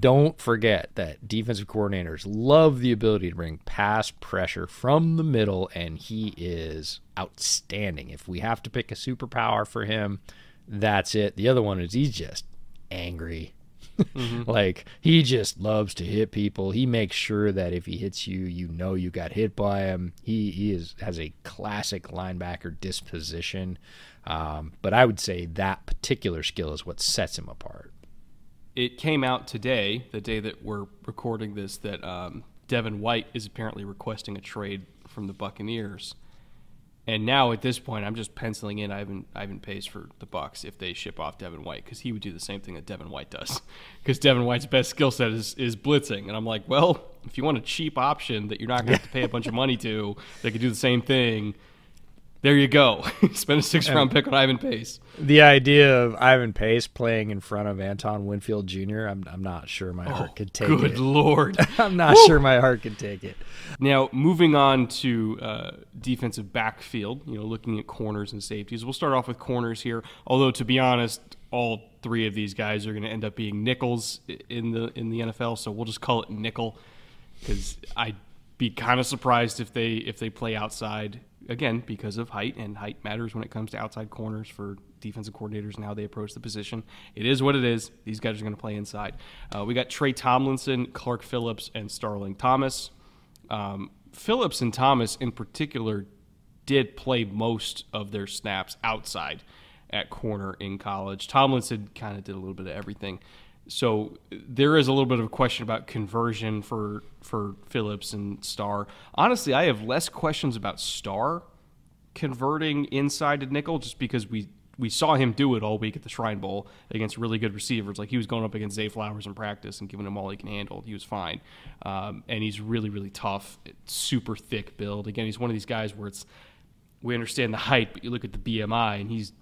don't forget that defensive coordinators love the ability to bring pass pressure from the middle, and he is outstanding. If we have to pick a superpower for him, that's it. The other one is he's just angry. Mm-hmm. [laughs] like he just loves to hit people. He makes sure that if he hits you, you know you got hit by him. He he is has a classic linebacker disposition. Um, but I would say that particular skill is what sets him apart it came out today, the day that we're recording this, that um, Devin White is apparently requesting a trade from the Buccaneers. And now at this point, I'm just penciling in Ivan Ivan Pace for the Bucks if they ship off Devin White because he would do the same thing that Devin White does. [laughs] Because Devin White's best skill set is is blitzing, and I'm like, well, if you want a cheap option that you're not going to have to pay a bunch of money to, that could do the same thing, there you go. [laughs] Spend a six round pick on Ivan Pace. The idea of Ivan Pace playing in front of Antoine Winfield Jr., I'm, I'm not sure my heart oh, could take good it. Good lord. [laughs] I'm not sure my heart could take it. Now, moving on to uh, defensive backfield, you know, looking at corners and safeties. We'll start off with corners here. Although, to be honest, all three of these guys are going to end up being nickels in the in the NFL. So we'll just call it nickel because I'd be kind of surprised if they if they play outside again because of height, and height matters when it comes to outside corners for defensive coordinators and how they approach the position. It is what it is. These guys are going to play inside. Uh, we got Tre' Tomlinson, Clark Phillips, and Starling Thomas. Um, Phillips and Thomas, in particular, did play most of their snaps outside at corner in college. Tomlinson kind of did a little bit of everything. So there is a little bit of a question about conversion for for Phillips and Star. Honestly, I have less questions about Star converting inside to nickel just because we we saw him do it all week at the Shrine Bowl against really good receivers. Like he was going up against Zay Flowers in practice and giving him all he can handle. He was fine, um, and he's really really tough, super thick build. Again, he's one of these guys where it's we understand the height, but you look at the BMI and he's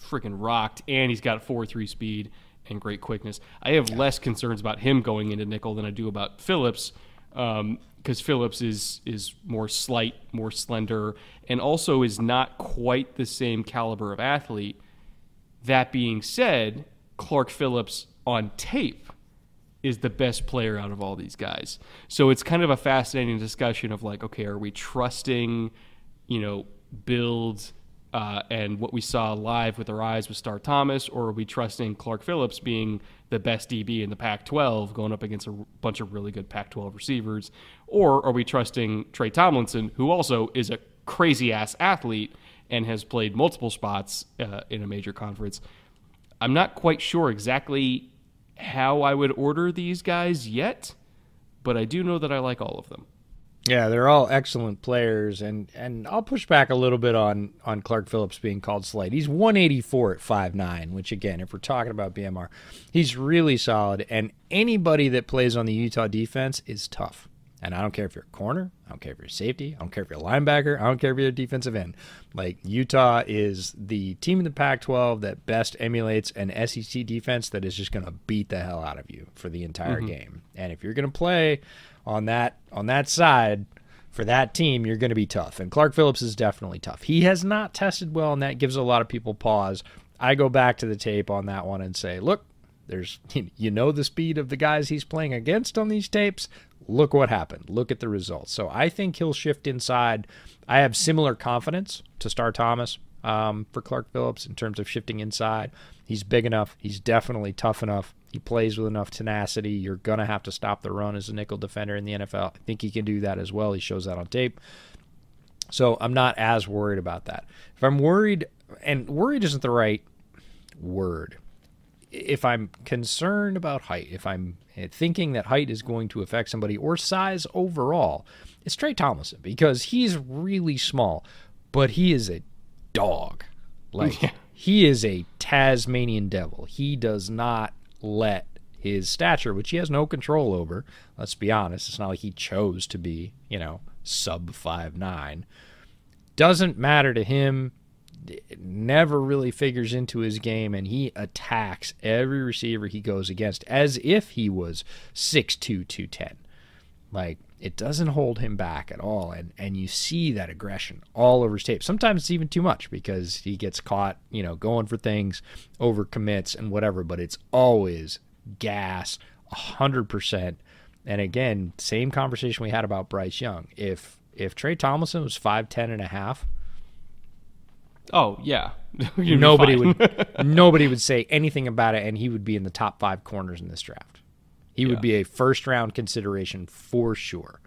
freaking rocked, and he's got four three speed and great quickness. I have yeah. less concerns about him going into nickel than I do about Phillips, because um, Phillips is is more slight, more slender, and also is not quite the same caliber of athlete. That being said, Clark Phillips on tape is the best player out of all these guys. So it's kind of a fascinating discussion of like, okay, are we trusting, you know, builds uh, and what we saw live with our eyes with Star Thomas, or are we trusting Clark Phillips being the best DB in the Pac 12 going up against a bunch of really good Pac 12 receivers? Or are we trusting Tre' Tomlinson, who also is a crazy ass athlete and has played multiple spots uh, in a major conference? I'm not quite sure exactly how I would order these guys yet, but I do know that I like all of them. Yeah, they're all excellent players, and and I'll push back a little bit on on Clark Phillips being called slight. He's 184 at 5'9", which again, if we're talking about BMR, he's really solid. And anybody that plays on the Utah defense is tough. And I don't care if you're a corner, I don't care if you're a safety, I don't care if you're a linebacker, I don't care if you're a defensive end. Like Utah is the team in the Pac-12 that best emulates an SEC defense that is just going to beat the hell out of you for the entire mm-hmm. game. And if you're going to play on that on that side for that team, you're going to be tough. And Clark Phillips is definitely tough. He has not tested well, and that gives a lot of people pause. I go back to the tape on that one and say, look, there's [laughs] you know the speed of the guys he's playing against on these tapes. Look what happened. Look at the results. So I think he'll shift inside. I have similar confidence to Star Thomas um, for Clark Phillips in terms of shifting inside. He's big enough. He's definitely tough enough. He plays with enough tenacity. You're going to have to stop the run as a nickel defender in the NFL. I think he can do that as well. He shows that on tape. So I'm not as worried about that. If I'm worried, and worried isn't the right word. If I'm concerned about height, if I'm thinking that height is going to affect somebody or size overall, it's Tre' Tomlinson because he's really small, but he is a dog. Like yeah. he is a Tasmanian devil. He does not let his stature, which he has no control over, let's be honest, it's not like he chose to be, you know, sub five nine. Doesn't matter to him. Never really figures into his game, and he attacks every receiver he goes against as if he was 6'2, 210. Like, it doesn't hold him back at all. And, and you see that aggression all over his tape. Sometimes it's even too much because he gets caught, you know, going for things, over commits and whatever, but it's always gas, 100%. And again, same conversation we had about Bryce Young. If if Tre' Tomlinson was 5'10 and a half, Oh yeah, [laughs] nobody would [laughs] nobody would say anything about it, and he would be in the top five corners in this draft. He yeah. would be a first round consideration for sure.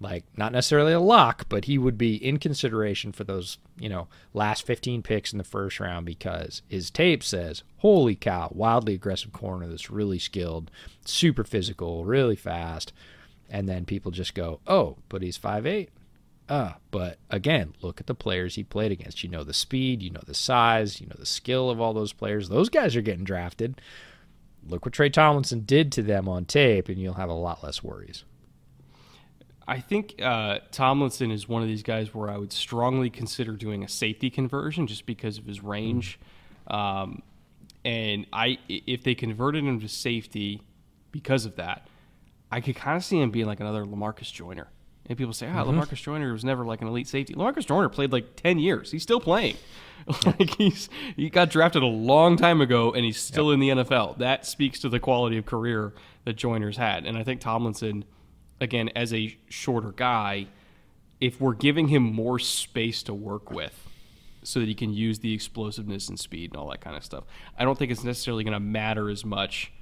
Like not necessarily a lock, but he would be in consideration for those, you know, last 15 picks in the first round because his tape says, "Holy cow, wildly aggressive corner that's really skilled, super physical, really fast." And then people just go, "Oh, but he's five eight. Uh, but again, look at the players he played against. You know the speed, you know the size, you know the skill of all those players. Those guys are getting drafted. Look what Tre' Tomlinson did to them on tape, and you'll have a lot less worries. I think uh, Tomlinson is one of these guys where I would strongly consider doing a safety conversion just because of his range. Um, and I, if they converted him to safety because of that, I could kind of see him being like another Lamarcus Joyner. And people say, "Ah, mm-hmm. Lamarcus Joyner was never like an elite safety." Lamarcus Joyner played like ten years. He's still playing. [laughs] like he's he got drafted a long time ago, and he's still yep. in the NFL. That speaks to the quality of career that Joyner's had. And I think Tomlinson, again, as a shorter guy, if we're giving him more space to work with, so that he can use the explosiveness and speed and all that kind of stuff, I don't think it's necessarily going to matter as much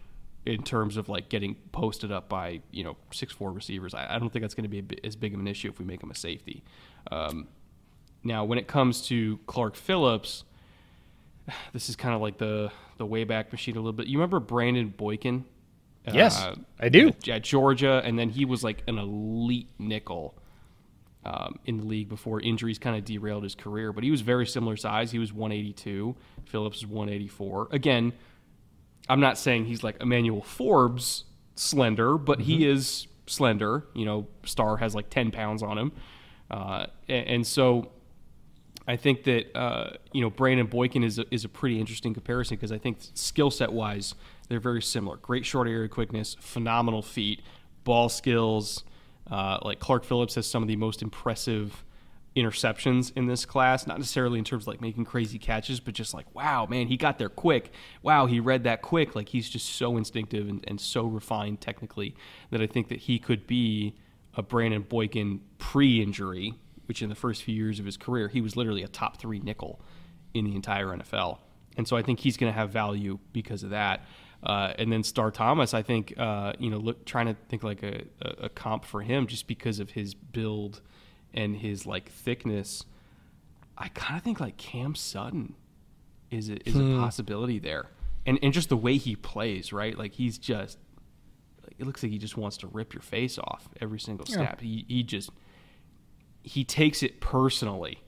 in terms of like getting posted up by you know six four receivers. I, I don't think that's going to be as big of an issue if we make him a safety. Um, now, when it comes to Clark Phillips, [sighs] this is kind of like the the way back machine a little bit. You remember Brandon Boykin? Yes, uh, I do. At, at, Georgia, and then he was like an elite nickel um, in the league before injuries kind of derailed his career. But he was very similar size. He was 182. Phillips was 184. Again, I'm not saying he's like Emmanuel Forbes slender, but mm-hmm. he is slender. You know, Star has like 10 pounds on him. Uh, and, and, so I think that, uh, you know, Brandon Boykin is a, is a pretty interesting comparison because I think skill set wise, they're very similar. Great short area quickness, phenomenal feet, ball skills. Uh, like Clark Phillips has some of the most impressive interceptions in this class, not necessarily in terms of like making crazy catches, but just like, wow, man, he got there quick. Wow, he read that quick. Like he's just so instinctive and, and so refined technically that I think that he could be a Brandon Boykin pre injury, which in the first few years of his career, he was literally a top three nickel in the entire NFL. And so I think he's going to have value because of that. Uh, and then Star Thomas, I think, uh, you know, look, trying to think like a, a, comp for him just because of his build and his like thickness, I kind of think like Cam Sutton is a, is hmm. a possibility there, and and just the way he plays, right? Like he's just, like, it looks like he just wants to rip your face off every single step. Yeah. He he just he takes it personally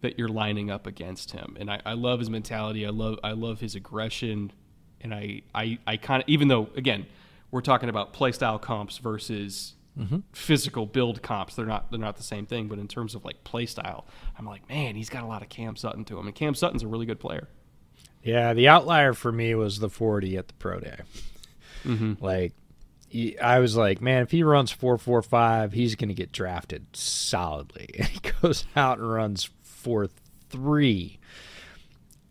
that you're lining up against him, and I, I love his mentality. I love I love his aggression, and I I I kind of even though again we're talking about play style comps versus mm-hmm. physical build comps. They're not they're not the same thing, but in terms of like play style, I'm like, man, he's got a lot of Cam Sutton to him, and Cam Sutton's a really good player. Yeah, the outlier for me was the 40 at the pro day. Mm-hmm. Like, I was like, man, if he runs 4.45, he's going to get drafted solidly. [laughs] And he goes out and runs 4.3.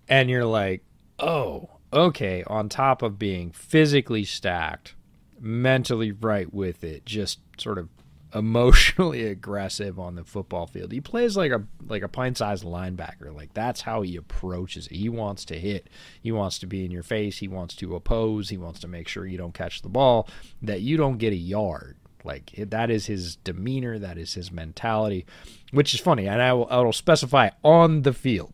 And you're like, oh, okay. On top of being physically stacked, mentally right with it, just sort of emotionally [laughs] aggressive on the football field. He plays like a like a pint-sized linebacker. Like that's how he approaches it. He wants to hit. He wants to be in your face. He wants to oppose. He wants to make sure you don't catch the ball, that you don't get a yard. Like that is his demeanor. That is his mentality, which is funny. And I will, I will specify on the field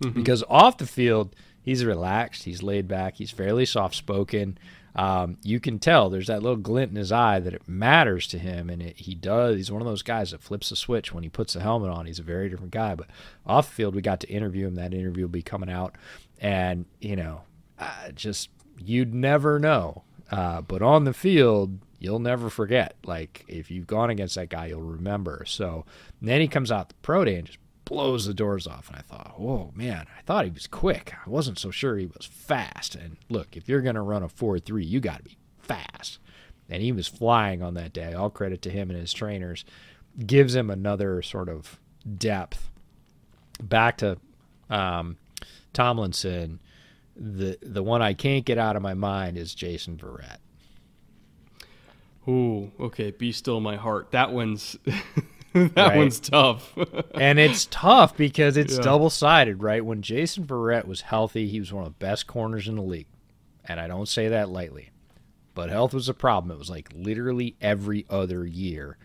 mm-hmm. because off the field he's relaxed. He's laid back. He's fairly soft-spoken um, you can tell there's that little glint in his eye that it matters to him, and it, he does. He's one of those guys that flips the switch when he puts the helmet on. He's a very different guy. But off the field, we got to interview him. That interview will be coming out, and you know, uh, just you'd never know. Uh, but on the field, you'll never forget. Like if you've gone against that guy, you'll remember. So then he comes out the pro day and just blows the doors off. And I thought, whoa, man, I thought he was quick. I wasn't so sure he was fast. And look, if you're going to run a 4 3, you got to be fast. And he was flying on that day. All credit to him and his trainers. Gives him another sort of depth. Back to um, Tomlinson, the the one I can't get out of my mind is Jason Verrett. Ooh, okay. Be still my heart. That one's [laughs] [laughs] that right? one's tough. [laughs] and it's tough because it's yeah. double sided, right? When Jason Verrett was healthy, he was one of the best corners in the league. And I don't say that lightly. But health was a problem. It was like literally every other year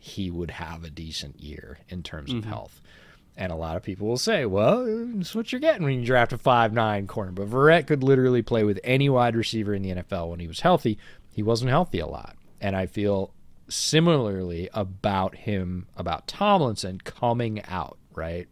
he would have a decent year in terms mm-hmm. of health. And a lot of people will say, well, that's what you're getting when you draft a five nine corner. But Verrett could literally play with any wide receiver in the NFL when he was healthy. He wasn't healthy a lot. And I feel similarly about him, about Tomlinson coming out, right?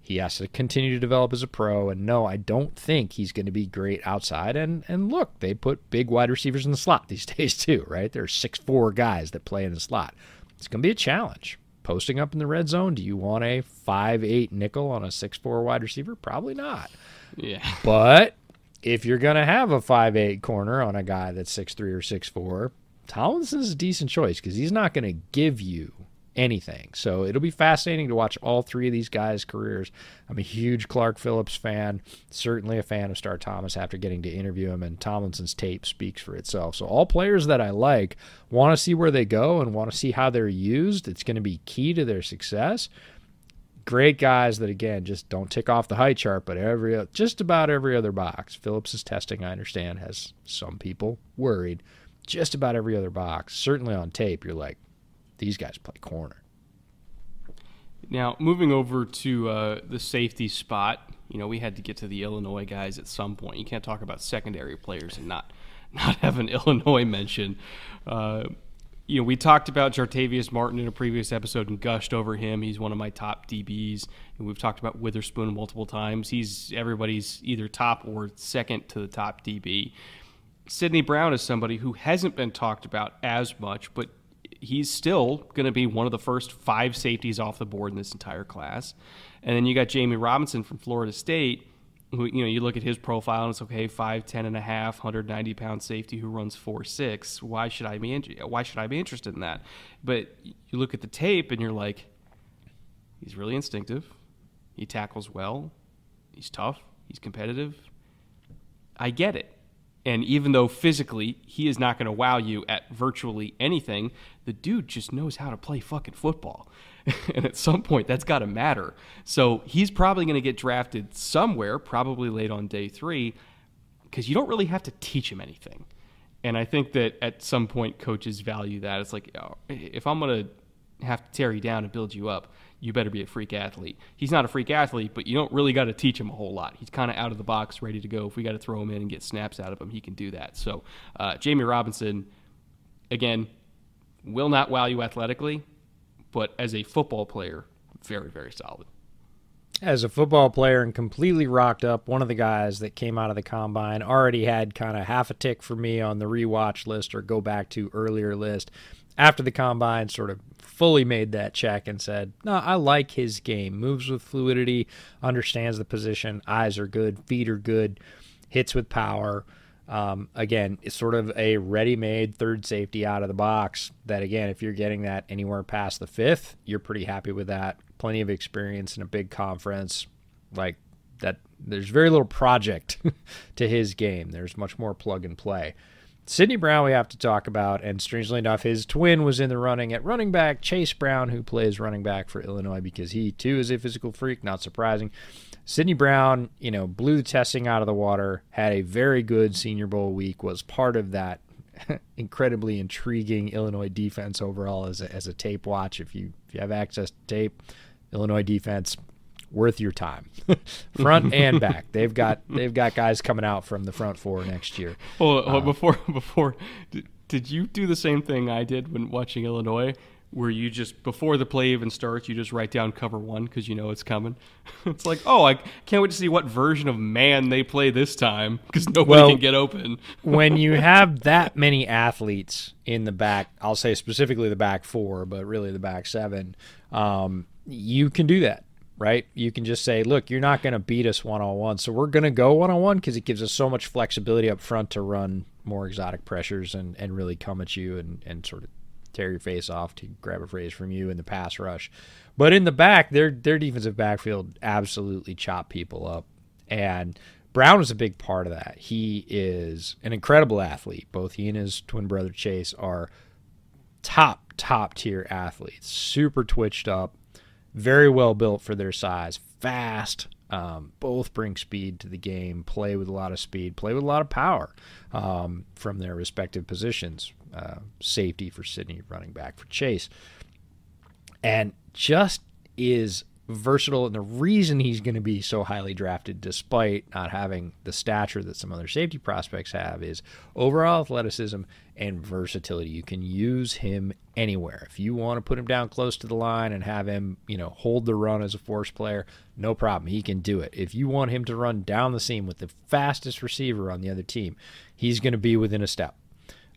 He has to continue to develop as a pro. And no, I don't think he's going to be great outside. And and look, they put big wide receivers in the slot [laughs] these days too, right? There are six four guys that play in the slot. It's going to be a challenge. Posting up in the red zone, do you want a five eight nickel on a six four wide receiver? Probably not. Yeah. But if you're going to have a five eight corner on a guy that's six three or six four, Tomlinson's a decent choice because he's not going to give you anything. So it'll be fascinating to watch all three of these guys' careers. I'm a huge Clark Phillips fan, certainly a fan of Star Thomas after getting to interview him, and Tomlinson's tape speaks for itself. So all players that I like want to see where they go and want to see how they're used. It's going to be key to their success. Great guys that again just don't tick off the height chart, but every just about every other box. Phillips's testing, I understand, has some people worried. Just about every other box, certainly on tape, you're like, these guys play corner. Now, moving over to uh, the safety spot, you know, we had to get to the Illinois guys at some point. You can't talk about secondary players and not [laughs] not have an [laughs] Illinois mention. Uh, you know, we talked about Jartavius Martin in a previous episode and gushed over him. He's one of my top DBs. And we've talked about Witherspoon multiple times. He's everybody's either top or second to the top DB. Sydney Brown is somebody who hasn't been talked about as much, but he's still going to be one of the first five safeties off the board in this entire class. And then you got Jammie Robinson from Florida State, who, you know, you look at his profile and it's okay, 5'10 and a half, 190 pound safety who runs 4'6. Why should I be, why should I be interested in that? But you look at the tape and you're like, he's really instinctive. He tackles well. He's tough. He's competitive. I get it. And even though physically he is not going to wow you at virtually anything, the dude just knows how to play fucking football. [laughs] and at some point, that's got to matter. So he's probably going to get drafted somewhere, probably late on day three, because you don't really have to teach him anything. And I think that at some point, coaches value that. It's like, oh, if I'm going to have to tear you down and build you up, you better be a freak athlete. He's not a freak athlete, but you don't really got to teach him a whole lot. He's kind of out of the box, ready to go. If we got to throw him in and get snaps out of him, he can do that. So, uh, Jammie Robinson, again, will not wow you athletically, but as a football player, very, very solid. As a football player and completely rocked up, one of the guys that came out of the combine already had kind of half a tick for me on the rewatch list or go back to earlier list. After the combine, sort of fully made that check and said, No, I like his game. Moves with fluidity, understands the position, eyes are good, feet are good, hits with power. Um, again, it's sort of a ready-made third safety out of the box. That again, if you're getting that anywhere past the fifth, you're pretty happy with that. Plenty of experience in a big conference, like that. There's very little project [laughs] to his game. There's much more plug and play. Sydney Brown, we have to talk about, and strangely enough, his twin was in the running at running back, Chase Brown, who plays running back for Illinois because he too is a physical freak. Not surprising. Sydney Brown, you know, blew the testing out of the water, had a very good Senior Bowl week, was part of that [laughs] incredibly intriguing Illinois defense overall as a, as a tape watch. If you if you have access to tape, Illinois defense worth your time, [laughs] front and back. They've got they've got guys coming out from the front four next year. Well, uh, before [laughs] before, did, did you do the same thing I did when watching Illinois? where you just before the play even starts, you just write down cover one because you know it's coming. [laughs] it's like, oh, I can't wait to see what version of man they play this time because nobody well, can get open. when you have that many athletes in the back, I'll say specifically the back four, but really the back seven, um, you can do that. Right, you can just say, "Look, you're not going to beat us one on one, so we're going to go one on one because it gives us so much flexibility up front to run more exotic pressures and, and really come at you and, and sort of tear your face off to grab a phrase from you in the pass rush. But in the back, their their defensive backfield absolutely chop people up. And Brown is a big part of that. He is an incredible athlete. Both he and his twin brother Chase are top, top tier athletes. Super twitched up, very well built for their size, fast. Um, both bring speed to the game, play with a lot of speed, play with a lot of power um, from their respective positions uh, safety for Sydney, running back for Chase, and just is versatile, and the reason he's going to be so highly drafted, despite not having the stature that some other safety prospects have, is overall athleticism and versatility. You can use him anywhere. If you want to put him down close to the line and have him, you know, hold the run as a force player, no problem. He can do it. If you want him to run down the seam with the fastest receiver on the other team, he's going to be within a step.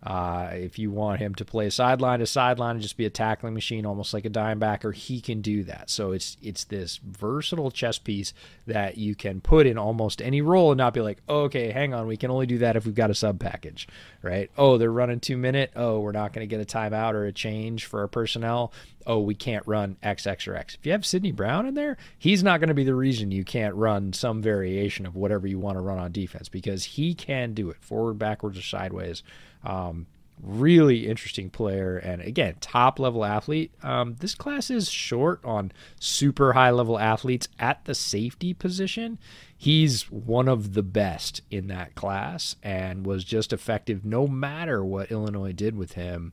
Uh, if you want him to play a sideline to sideline and just be a tackling machine, almost like a dime backer, he can do that. So it's it's this versatile chess piece that you can put in almost any role and not be like, oh, okay, hang on, we can only do that if we've got a sub package, right? Oh, they're running two minute. Oh, we're not going to get a timeout or a change for our personnel. Oh, we can't run X, X, or X. If you have Sydney Brown in there, he's not going to be the reason you can't run some variation of whatever you want to run on defense because he can do it forward, backwards, or sideways. Um, really interesting player and again top level athlete um, this class is short on super high level athletes at the safety position he's one of the best in that class and was just effective no matter what illinois did with him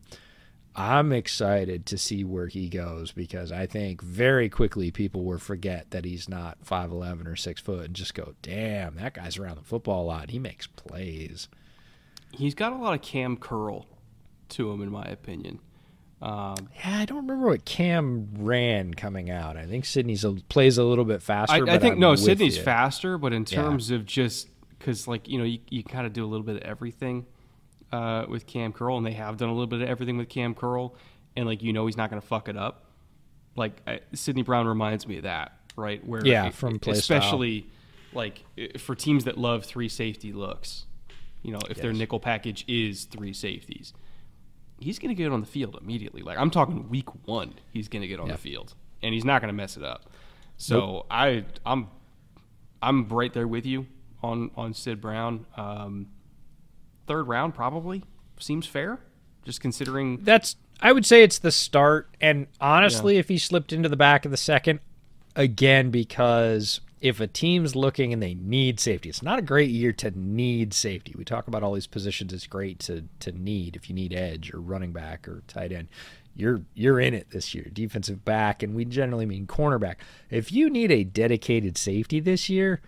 i'm excited to see where he goes because i think very quickly people will forget that he's not 5'11 or 6 foot and just go damn that guy's around the football a lot he makes plays he's got a lot of Cam Curl to him, in my opinion. Um, yeah, I don't remember what Cam ran coming out. I think Sydney's a, plays a little bit faster. I, I think I'm no, Sydney's you. faster, but in terms yeah. of just because, like you know, you, you kind of do a little bit of everything uh, with Cam Curl, and they have done a little bit of everything with Cam Curl, and like you know, he's not going to fuck it up. Like I, Sydney Brown reminds me of that, right? Where yeah, it, from play especially style. like for teams that love three safety looks you know, if yes. their nickel package is three safeties, he's going to get on the field immediately. Like I'm talking week one, he's going to get on the field, and he's not going to mess it up. So nope. I, I'm, I'm right there with you on on Sid Brown. Um, third round probably seems fair, just considering that's. I would say it's the start, and honestly, yeah. if he slipped into the back of the second, again because if a team's looking and they need safety, it's not a great year to need safety. We talk about all these positions it's great to to need if you need edge or running back or tight end. You're you're in it this year. Defensive back and we generally mean cornerback. If you need a dedicated safety this year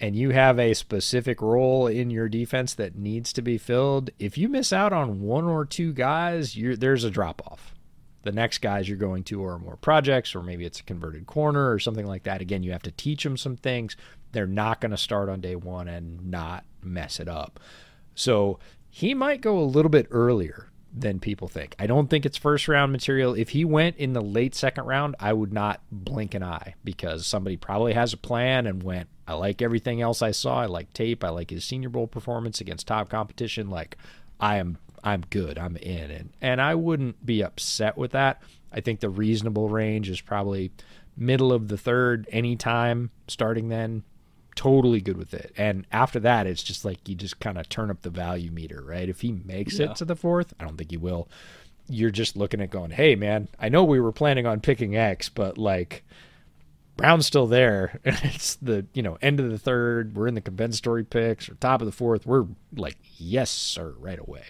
and you have a specific role in your defense that needs to be filled, if you miss out on one or two guys, there's a drop off the next guys you're going to are more projects, or maybe it's a converted corner or something like that. Again, you have to teach them some things. They're not going to start on day one and not mess it up. So he might go a little bit earlier than people think. I don't think it's first round material. If he went in the late second round, I would not blink an eye because somebody probably has a plan and went, I like everything else I saw. I like tape. I like his senior bowl performance against top competition. Like, I am I'm good. I'm in. And and I wouldn't be upset with that. I think the reasonable range is probably middle of the third anytime starting then totally good with it and after that it's just like you just kind of turn up the value meter right if he makes yeah. it to the fourth i don't think he will you're just looking at going hey man i know we were planning on picking x but like brown's still there [laughs] it's the you know end of the third we're in the compensatory picks or top of the fourth we're like yes sir right away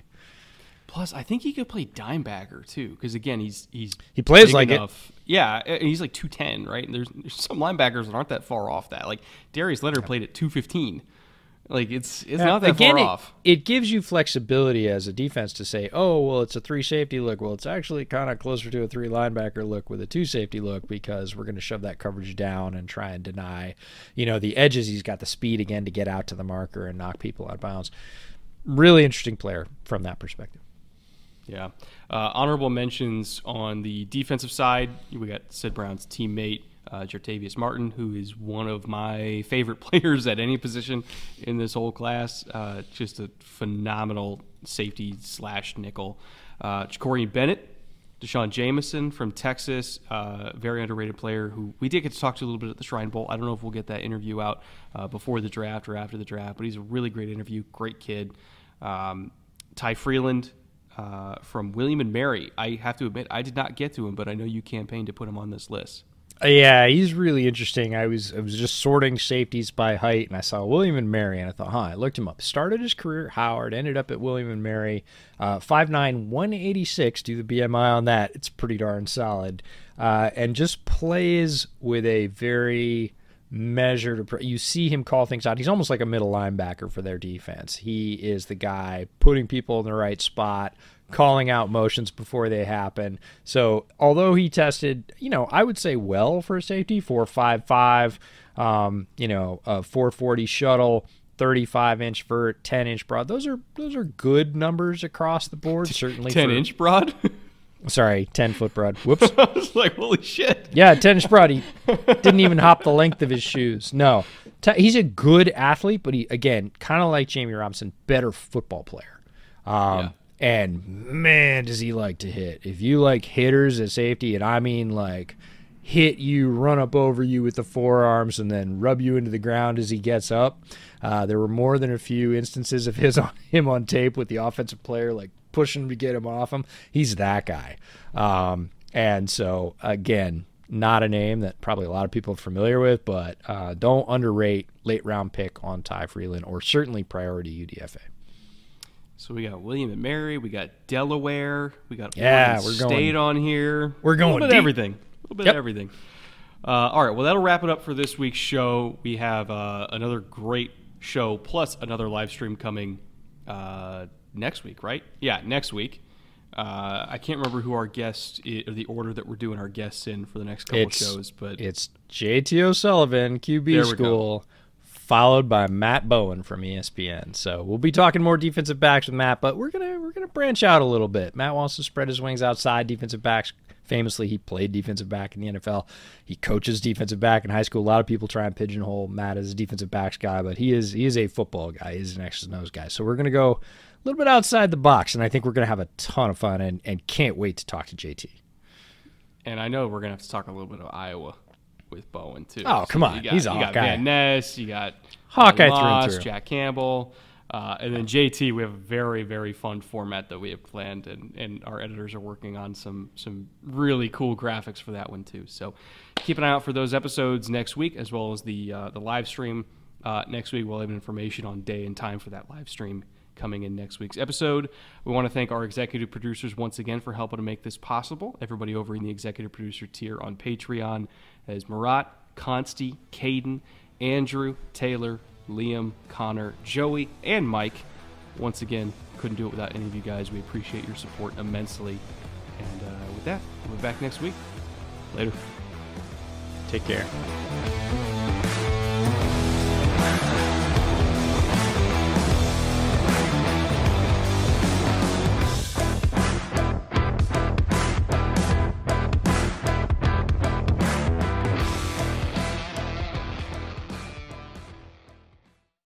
Plus, I think he could play dime backer too, because again, he's he's he plays like enough. it. Yeah, and he's like two ten, right? And there's, there's, some linebackers that aren't that far off that. Like Darius Leonard played at two fifteen. Like it's it's not that again, far it, off. It gives you flexibility as a defense to say, oh well, it's a three safety look. Well, it's actually kind of closer to a three linebacker look with a two safety look because we're going to shove that coverage down and try and deny, you know, the edges. He's got the speed again to get out to the marker and knock people out of bounds. Really interesting player from that perspective. Yeah. Uh, honorable mentions on the defensive side. We got Sid Brown's teammate, uh, Martin, who is one of my favorite [laughs] players at any position in this whole class. Uh, just a phenomenal safety slash nickel. Uh, Bennett, D'Shawn Jamison from Texas, uh, very underrated player who we did get to talk to a little bit at the Shrine Bowl. I don't know if we'll get that interview out uh, before the draft or after the draft, but he's a really great interview, great kid. Um, Ty Freeland, uh, from William and Mary. I have to admit, I did not get to him, but I know you campaigned to put him on this list. Yeah, he's really interesting. I was I was just sorting safeties by height, and I saw William and Mary, and I thought, huh. I looked him up. Started his career at Howard, ended up at William and Mary. Uh, 5'9", 186. Do the BMI on that. It's pretty darn solid, uh, and just plays with a very measured. You see him call things out. He's almost like a middle linebacker for their defense. He is the guy putting people in the right spot, calling out motions before they happen. So although he tested, you know, I would say well for a safety, four five five, um, you know, a 440 shuttle. 35 inch vert, 10 inch broad. Those are those are good numbers across the board. [laughs] Certainly, 10 for, inch broad. [laughs] Sorry, 10 foot broad. [laughs] Whoops. I was like, holy shit. Yeah, 10 inch broad. He didn't even hop the length of his shoes. No. He's a good athlete, but he, again, kind of like Jammie Robinson, better football player. Um, yeah. And man, does he like to hit. If you like hitters at safety, and I mean like hit you, run up over you with the forearms, and then rub you into the ground as he gets up. Uh, there were more than a few instances of his [laughs] on him on tape with the offensive player like pushing to get him off him. He's that guy. Um, and so again, not a name that probably a lot of people are familiar with, but uh, don't underrate late round pick on Ty Freeland or certainly priority UDFA. So we got William and Mary, we got Delaware, we got yeah, Oregon we're going, State on here. We're going a little bit everything, a little bit yep. of everything. Uh, all right, well that'll wrap it up for this week's show. We have uh, another great show plus another live stream coming uh, next week, right? Yeah, next week. Uh, I can't remember who our guest is, or the order that we're doing our guests in for the next couple it's, shows, but it's JT O'Sullivan, QB School, followed by Matt Bowen from ESPN. So we'll be talking more defensive backs with Matt, but we're gonna we're gonna branch out a little bit. Matt wants to spread his wings outside defensive backs. Famously, he played defensive back in the NFL. He coaches defensive back in high school. A lot of people try and pigeonhole Matt as a defensive backs guy, but he is he is a football guy. He's an X's and O's guy. So we're gonna go a little bit outside the box, and I think we're going to have a ton of fun and, and can't wait to talk to JT. And I know we're going to have to talk a little bit of Iowa with Bowen, too. Oh, so come on. Got, He's a you got Van Ness, you got Hawkeye Moss, through through. Jack Campbell. Uh, and then JT, we have a very, very fun format that we have planned, and, and our editors are working on some some really cool graphics for that one too. So keep an eye out for those episodes next week, as well as the uh, the live stream uh, next week. We'll have information on day and time for that live stream coming in next week's episode. We want to thank our executive producers once again for helping to make this possible. Everybody over in the executive producer tier on Patreon as Marat, Consti, Caden, Andrew, Taylor, Liam, Connor, Joey, and Mike. Once again, couldn't do it without any of you guys. We appreciate your support immensely. And uh, with that, we'll be back next week. Later. Take care.